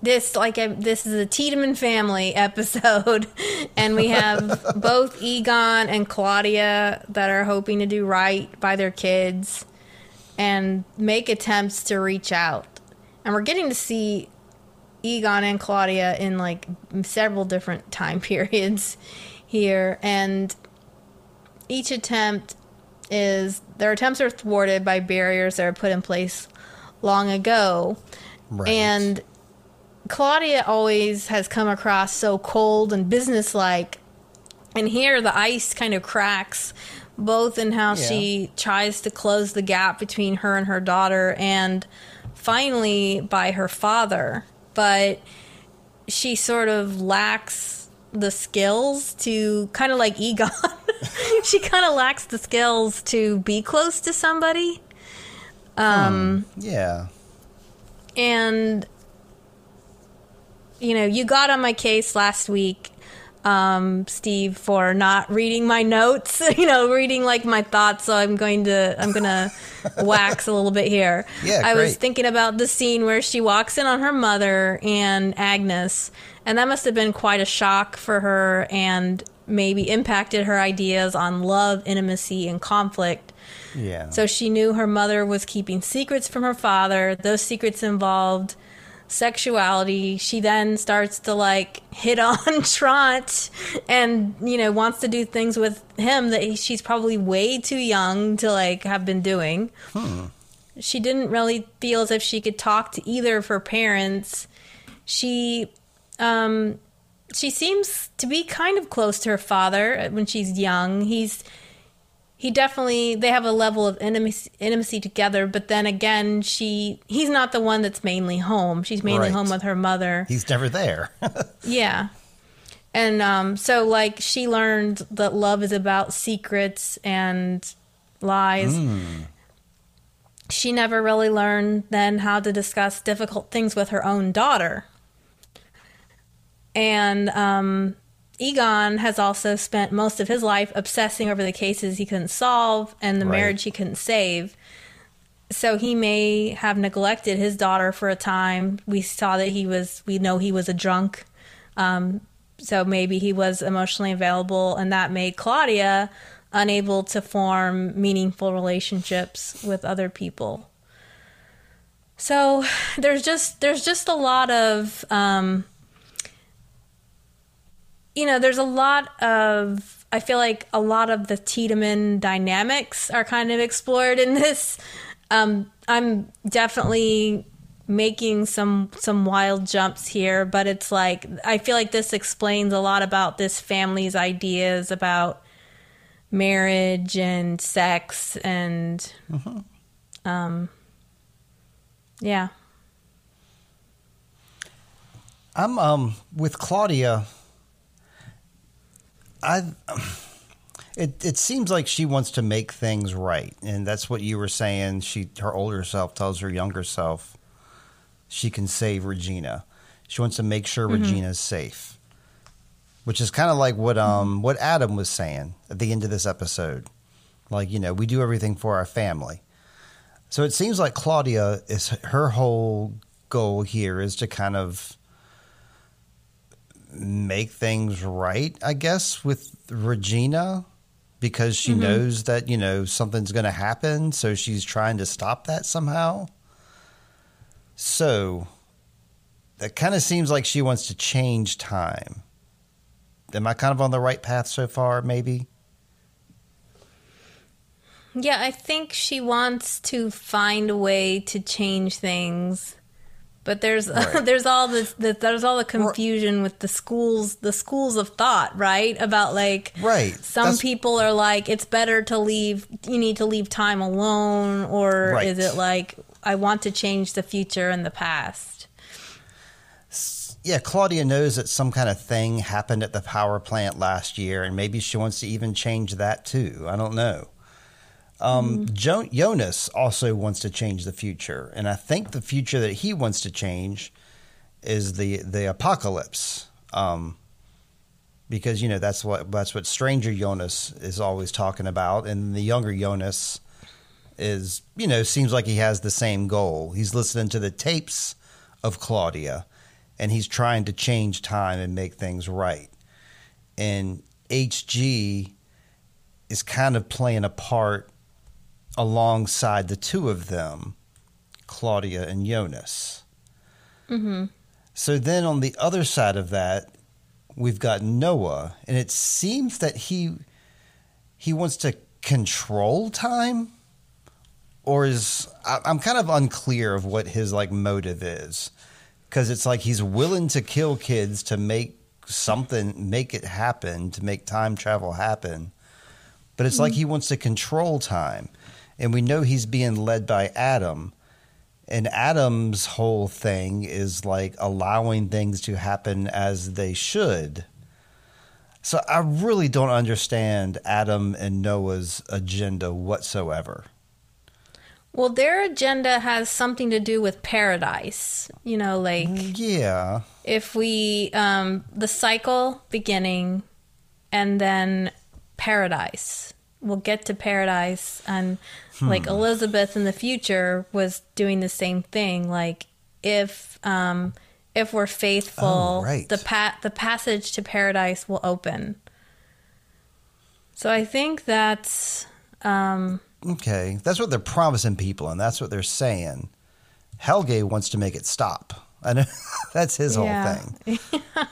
This like a, this is a Tiedemann family episode, and we have both Egon and Claudia that are hoping to do right by their kids and make attempts to reach out. and we're getting to see Egon and Claudia in like several different time periods here, and each attempt is their attempts are thwarted by barriers that are put in place long ago, Right. and Claudia always has come across so cold and businesslike. And here the ice kind of cracks both in how Yeah. she tries to close the gap between her and her daughter and finally by her father. But she sort of lacks the skills to kind of like Egon. she kind of lacks the skills to be close to somebody. Um, hmm, yeah. and you know you got on my case last week um, steve for not reading my notes you know reading like my thoughts so i'm going to i'm gonna wax a little bit here Yeah, i was thinking about the scene where she walks in on her mother and agnes and that must have been quite a shock for her and maybe impacted her ideas on love intimacy and conflict Yeah. so she knew her mother was keeping secrets from her father. Those secrets involved sexuality. She then starts to like hit on Tronte and, you know, wants to do things with him that he, she's probably way too young to like have been doing. She didn't really feel as if she could talk to either of her parents. She um she seems to be kind of close to her father when she's young. He's he definitely they have a level of intimacy, intimacy together but then again she he's not the one that's mainly home. She's mainly Right. home with her mother. He's never there. yeah. And um so like she learned that love is about secrets and lies. She never really learned then how to discuss difficult things with her own daughter. And um Egon has also spent most of his life obsessing over the cases he couldn't solve and the Right. marriage he couldn't save. So he may have neglected his daughter for a time. We saw that he was, we know he was a drunk. Um, so maybe he was emotionally available, and that made Claudia unable to form meaningful relationships with other people. So there's just there's just a lot of um, you know, there's a lot of I feel like a lot of the Tiedemann dynamics are kind of explored in this. Um, I'm definitely making some some wild jumps here, but it's like I feel like this explains a lot about this family's ideas about marriage and sex and um yeah. I'm um with Claudia. I it it seems like she wants to make things right, and that's what you were saying. She her older self tells her younger self she can save Regina. She wants to make sure Regina's safe, which is kind of like what um what Adam was saying at the end of this episode. Like you know, we do everything for our family. So it seems like Claudia is her whole goal here is to kind of make things right, I guess, with Regina because she mm-hmm. knows that, you know, something's going to happen. So she's trying to stop that somehow. So that kind of seems like she wants to change time. Am I kind of on the right path so far, maybe? Yeah, I think she wants to find a way to change things, but there's Right. there's all this the, there's all the confusion with the schools the schools of thought, right? About like Right. some That's- people are like it's better to leave you need to leave time alone or Right. is it like I want to change the future and the past? Yeah, Claudia knows that some kind of thing happened at the power plant last year, and maybe she wants to even change that too. I don't know. Um, jo- Jonas also wants to change the future, and I think the future that he wants to change is the the apocalypse. Um, because you know that's what that's what Stranger Jonas is always talking about, and the younger Jonas is you know seems like he has the same goal. He's listening to the tapes of Claudia, and he's trying to change time and make things right. And HG is kind of playing a part alongside the two of them, Claudia and Jonas. Mm-hmm. So then on the other side of that, we've got Noah, and it seems that he he wants to control time, or is I, I'm kind of unclear of what his like motive is, because it's like he's willing to kill kids to make something, make it happen, to make time travel happen, but it's like he wants to control time, and we know he's being led by Adam. And Adam's whole thing is like allowing things to happen as they should. So I really don't understand Adam and Noah's agenda whatsoever. Well, their agenda has something to do with paradise. You know, like Yeah. if we um the cycle beginning and then paradise we'll get to paradise and like elizabeth in the future was doing the same thing like if um if we're faithful Oh, right. the pa- the passage to paradise will open so i think that's um Okay. That's what they're promising people, and that's what they're saying. Helge wants to make it stop. I know that's his Yeah. whole thing.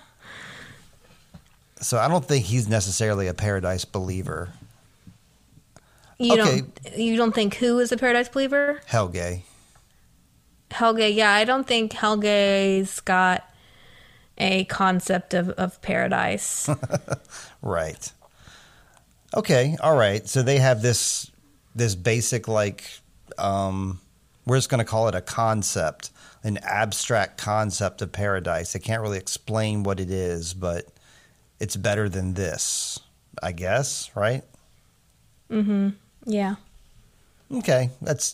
so I don't think he's necessarily a paradise believer. You Okay. don't you don't think who is a paradise believer Helge. Helge, yeah, I don't think Helge's got a concept of, of paradise. Right. Okay. All right. So they have this this basic like um we're just going to call it a concept, an abstract concept of paradise. They can't really explain what it is, but it's better than this, I guess, right? Yeah. Okay. That's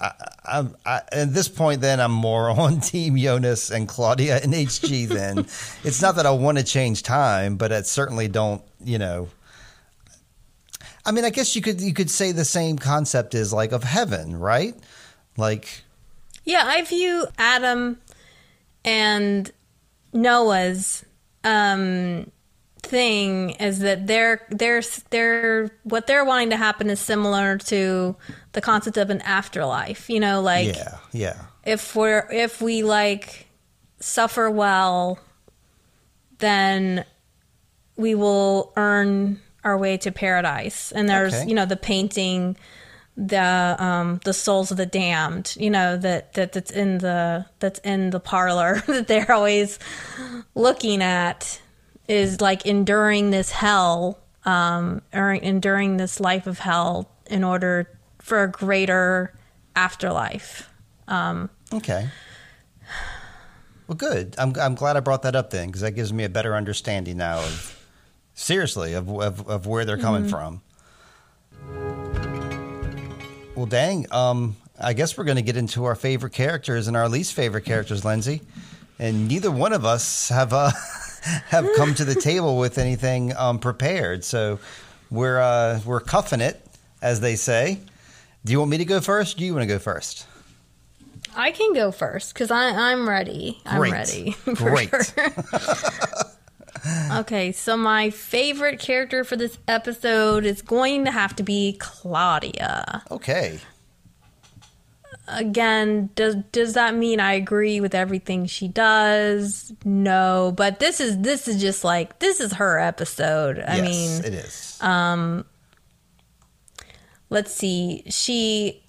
I, I, I, at this point, then I'm more on Team Jonas and Claudia and HG. Then it's not that I want to change time, but I certainly don't. You know, I mean, I guess you could you could say the same concept is like of heaven, right? Like, Yeah, I view Adam and Noah's um, thing is that they're they're they're what they're wanting to happen is similar to the concept of an afterlife. You know, like yeah, yeah, if we're if we like suffer well then we will earn our way to paradise and there's Okay. you know the painting the um the souls of the damned you know that, that that's in the that's in the parlor that they're always looking at is like enduring this hell um or enduring this life of hell in order for a greater afterlife Um, okay. Well, good. I'm I'm glad I brought that up then because that gives me a better understanding now of seriously of of, of where they're coming from. Well, dang. Um, I guess we're going to get into our favorite characters and our least favorite characters, Lindsey. And neither one of us have uh, have come to the table with anything um, prepared, so we're uh, we're cuffing it, as they say. Do you want me to go first? Do you want to go first? I can go first because I'm ready. I'm Great. ready. Great. sure. okay, so my favorite character for this episode is going to have to be Claudia. Okay. Again, does does that mean I agree with everything she does? No, but this is this is just like this is her episode. I yes, mean, it is. Um, let's see. She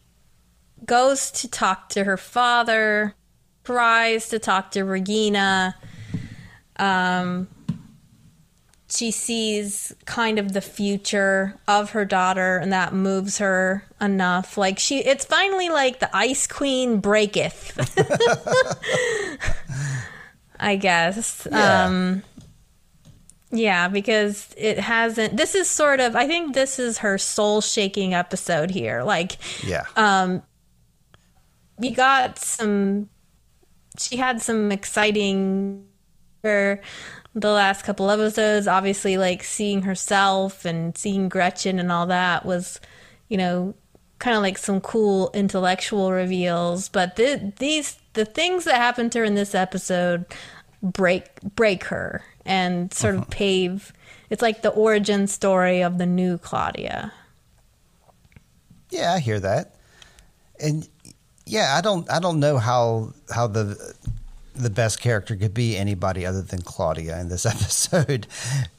goes to talk to her father, tries to talk to Regina. Um, she sees kind of the future of her daughter, and that moves her enough. Like she, it's finally like the Ice Queen breaketh. I guess. Yeah. Um, yeah, because it hasn't. This is sort of. I think this is her soul shaking episode here. Like, yeah. uh, we got some. She had some exciting. The last couple episodes, obviously, like seeing herself and seeing Gretchen and all that was, you know, kind of like some cool intellectual reveals. But the, these the things that happened to her in this episode break break her and sort of uh-huh. pave. It's like the origin story of the new Claudia. Yeah, I hear that. And yeah, I don't I don't know how how the the best character could be anybody other than Claudia in this episode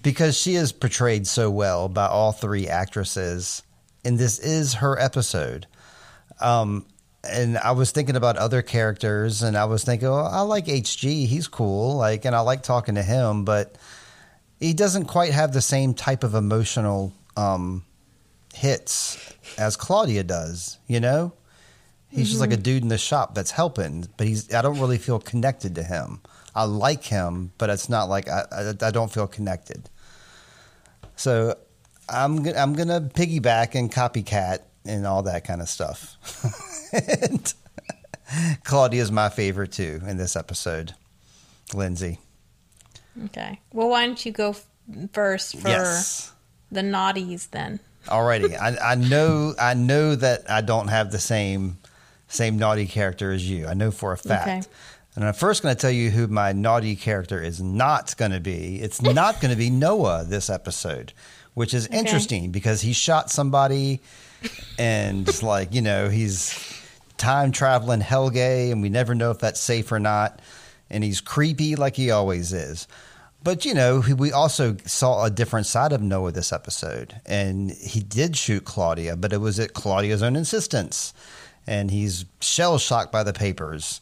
because she is portrayed so well by all three actresses, and this is her episode. Um, and I was thinking about other characters, and I was thinking, oh, I like HG, he's cool, like, and I like talking to him, but he doesn't quite have the same type of emotional um, hits as Claudia does, you know. He's just like mm-hmm. a dude in the shop that's helping, but he's I don't really feel connected to him. I like him, but it's not like I I, I don't feel connected. So I'm gonna I'm gonna piggyback and copycat and all that kind of stuff. and Claudia's my favorite too in this episode. Lindsey. Okay. Well, why don't you go first for Yes. the naughties then? Alrighty. I, I know I know that I don't have the same same naughty character as you. I know for a fact. Okay. And I'm first going to tell you who my naughty character is not going to be. It's not going to be Noah this episode, which is interesting because he shot somebody and like, you know, he's time traveling Helge and we never know if that's safe or not. And he's creepy like he always is. But you know, we also saw a different side of Noah this episode, and he did shoot Claudia, but it was at Claudia's own insistence, and he's shell shocked by the papers,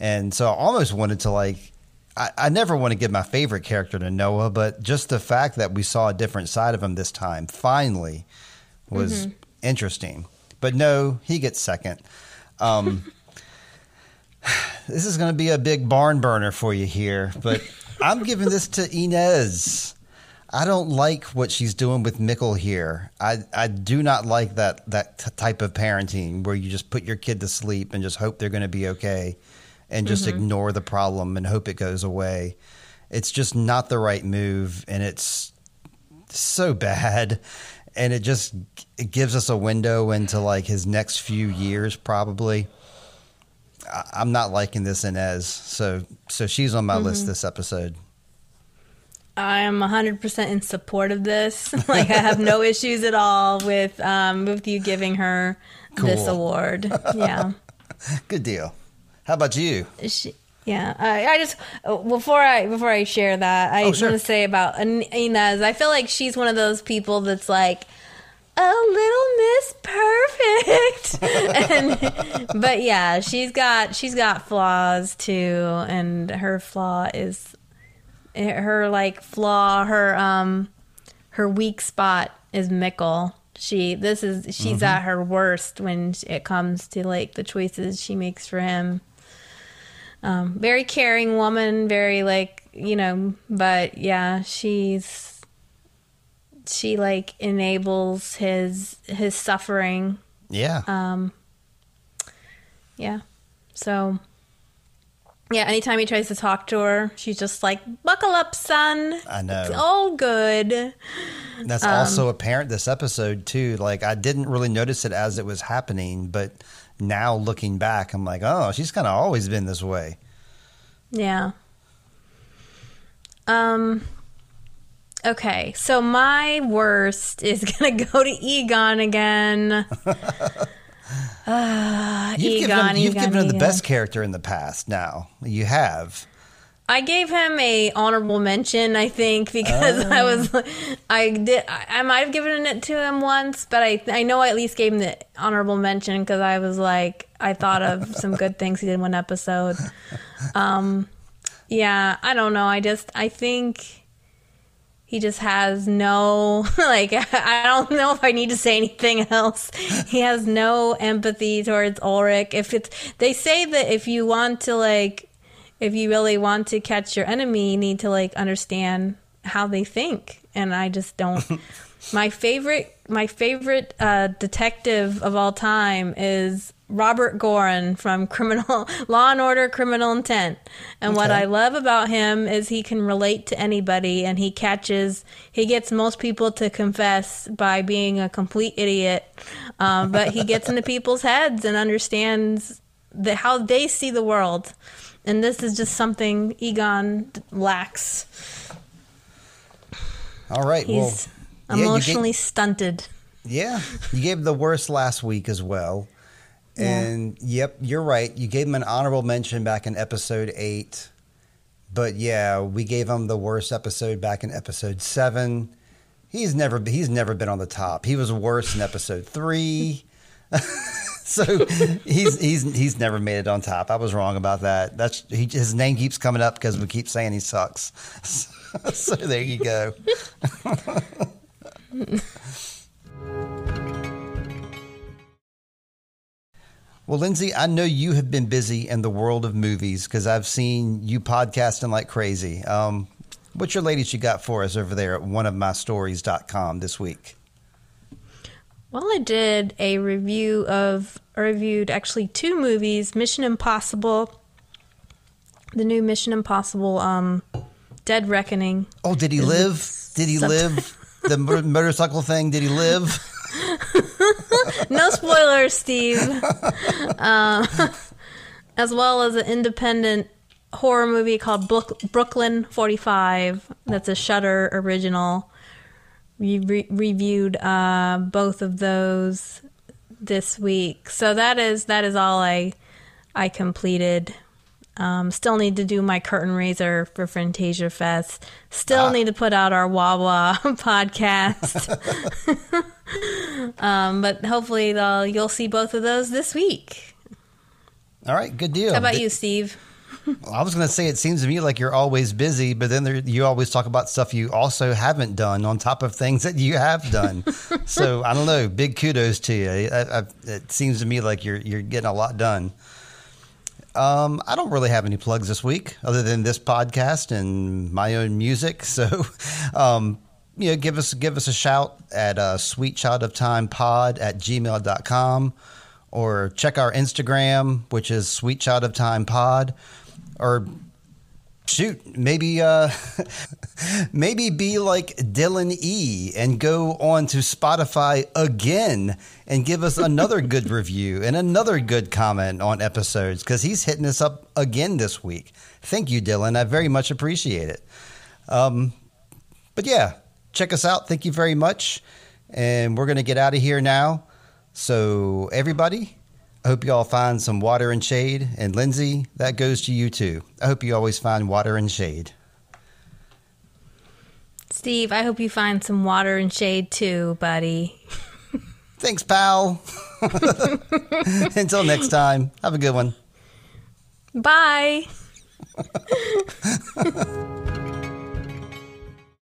and so I almost wanted to like. I, I never want to give my favorite character to Noah, but just the fact that we saw a different side of him this time finally was interesting. But no, he gets second. Um, this is going to be a big barn burner for you here, but I'm giving this to Ines. I don't like what she's doing with Mikkel here. I, I do not like that that t- type of parenting where you just put your kid to sleep and just hope they're going to be okay and just mm-hmm. ignore the problem and hope it goes away. It's just not the right move and it's so bad and it just it gives us a window into like his next few years probably. I- I'm not liking this Ines, so so she's on my list mm-hmm. this episode. I am 100% in support of this. like, I have no issues at all with um, with you giving her this award. Yeah. Good deal. How about you? She, yeah, I, I just before I before I share that, I Oh, sure. want to say about Ines. I feel like she's one of those people that's like a little Miss Perfect, and but yeah, she's got she's got flaws too, and her flaw is her like flaw her um her weak spot is Mikkel. She this is she's at her worst when it comes to like the choices she makes for him um, very caring woman, very like you know, but yeah, she's she like enables his his suffering. Yeah. Um, yeah, so yeah, anytime he tries to talk to her, she's just like, "Buckle up, son. I know. It's all good." That's also apparent this episode too. Like I didn't really notice it as it was happening, but now looking back, I'm like, oh, she's kind of always been this way. Yeah. Um. Okay, so my worst is gonna go to Egon again. Ah, You've Egon, given, you've Egon, given the Egon. best character in the past. Now you have. I gave him a honorable mention, I think, because I was, I did, I, I might have given it to him once, but I, I know I at least gave him the honorable mention because I was like, I thought of some good things he did in one episode. Um, yeah, I don't know. I just, I think he just has no, like, I don't know if I need to say anything else. He has no empathy towards Ulrich. If it's, they say that if you want to, like, if you really want to catch your enemy, you need to like understand how they think. And I just don't. my favorite, my favorite uh, detective of all time is Robert Goren from Criminal Law and Order: Criminal Intent. And what I love about him is he can relate to anybody, and he catches, he gets most people to confess by being a complete idiot. Um, but he gets into people's heads and understands the, how they see the world. And this is just something Egon lacks. All right. He's well, yeah, emotionally gave- stunted. Yeah, you gave the worst last week as well. And yep, you're right. You gave him an honorable mention back in episode eight. but yeah, we gave him the worst episode back in episode seven. He's never he's never been on the top. He was worse in episode three. so he's he's he's never made it on top. I was wrong about that. That's he, his name keeps coming up because we keep saying he sucks. so there you go. Well, Lindsey, I know you have been busy in the world of movies because I've seen you podcasting like crazy. Um, what's your latest you got for us over there at oneofmystories.com this week? Well, I did a review of, I reviewed actually two movies Mission Impossible, the new Mission Impossible um, Dead Reckoning. Oh, did he live? Did he live? The motorcycle thing, did he live? no spoilers, Steve. Um, as well as an independent horror movie called Brooklyn 45. That's a Shudder original. We re- reviewed uh, both of those this week. So that is that is all I I completed. Um, still need to do my curtain raiser for Fantasia Fest. Still uh, need to put out our Wawa podcast. um, but hopefully you'll see both of those this week. All right, good deal. How about you, Steve? I was going to say it seems to me like you're always busy, but then there, you always talk about stuff you also haven't done on top of things that you have done. so I don't know. Big kudos to you. I, I, it seems to me like you're you're getting a lot done. Um, I don't really have any plugs this week other than this podcast and my own music. So, um, you know, give us give us a shout at uh, Sweet Child of Time Pod at gmail.com or check our Instagram, which is Sweet Child of Time Pod, or shoot, maybe uh, maybe be like Dylan E and go on to Spotify again and give us another good review and another good comment on episodes because he's hitting us up again this week. Thank you, Dylan. I very much appreciate it. Um, but yeah, check us out. Thank you very much. And we're going to get out of here now. So, everybody, I hope you all find some water and shade. And Lindsey, that goes to you too. I hope you always find water and shade. Steve, I hope you find some water and shade too, buddy. Thanks, pal. Until next time, have a good one. Bye.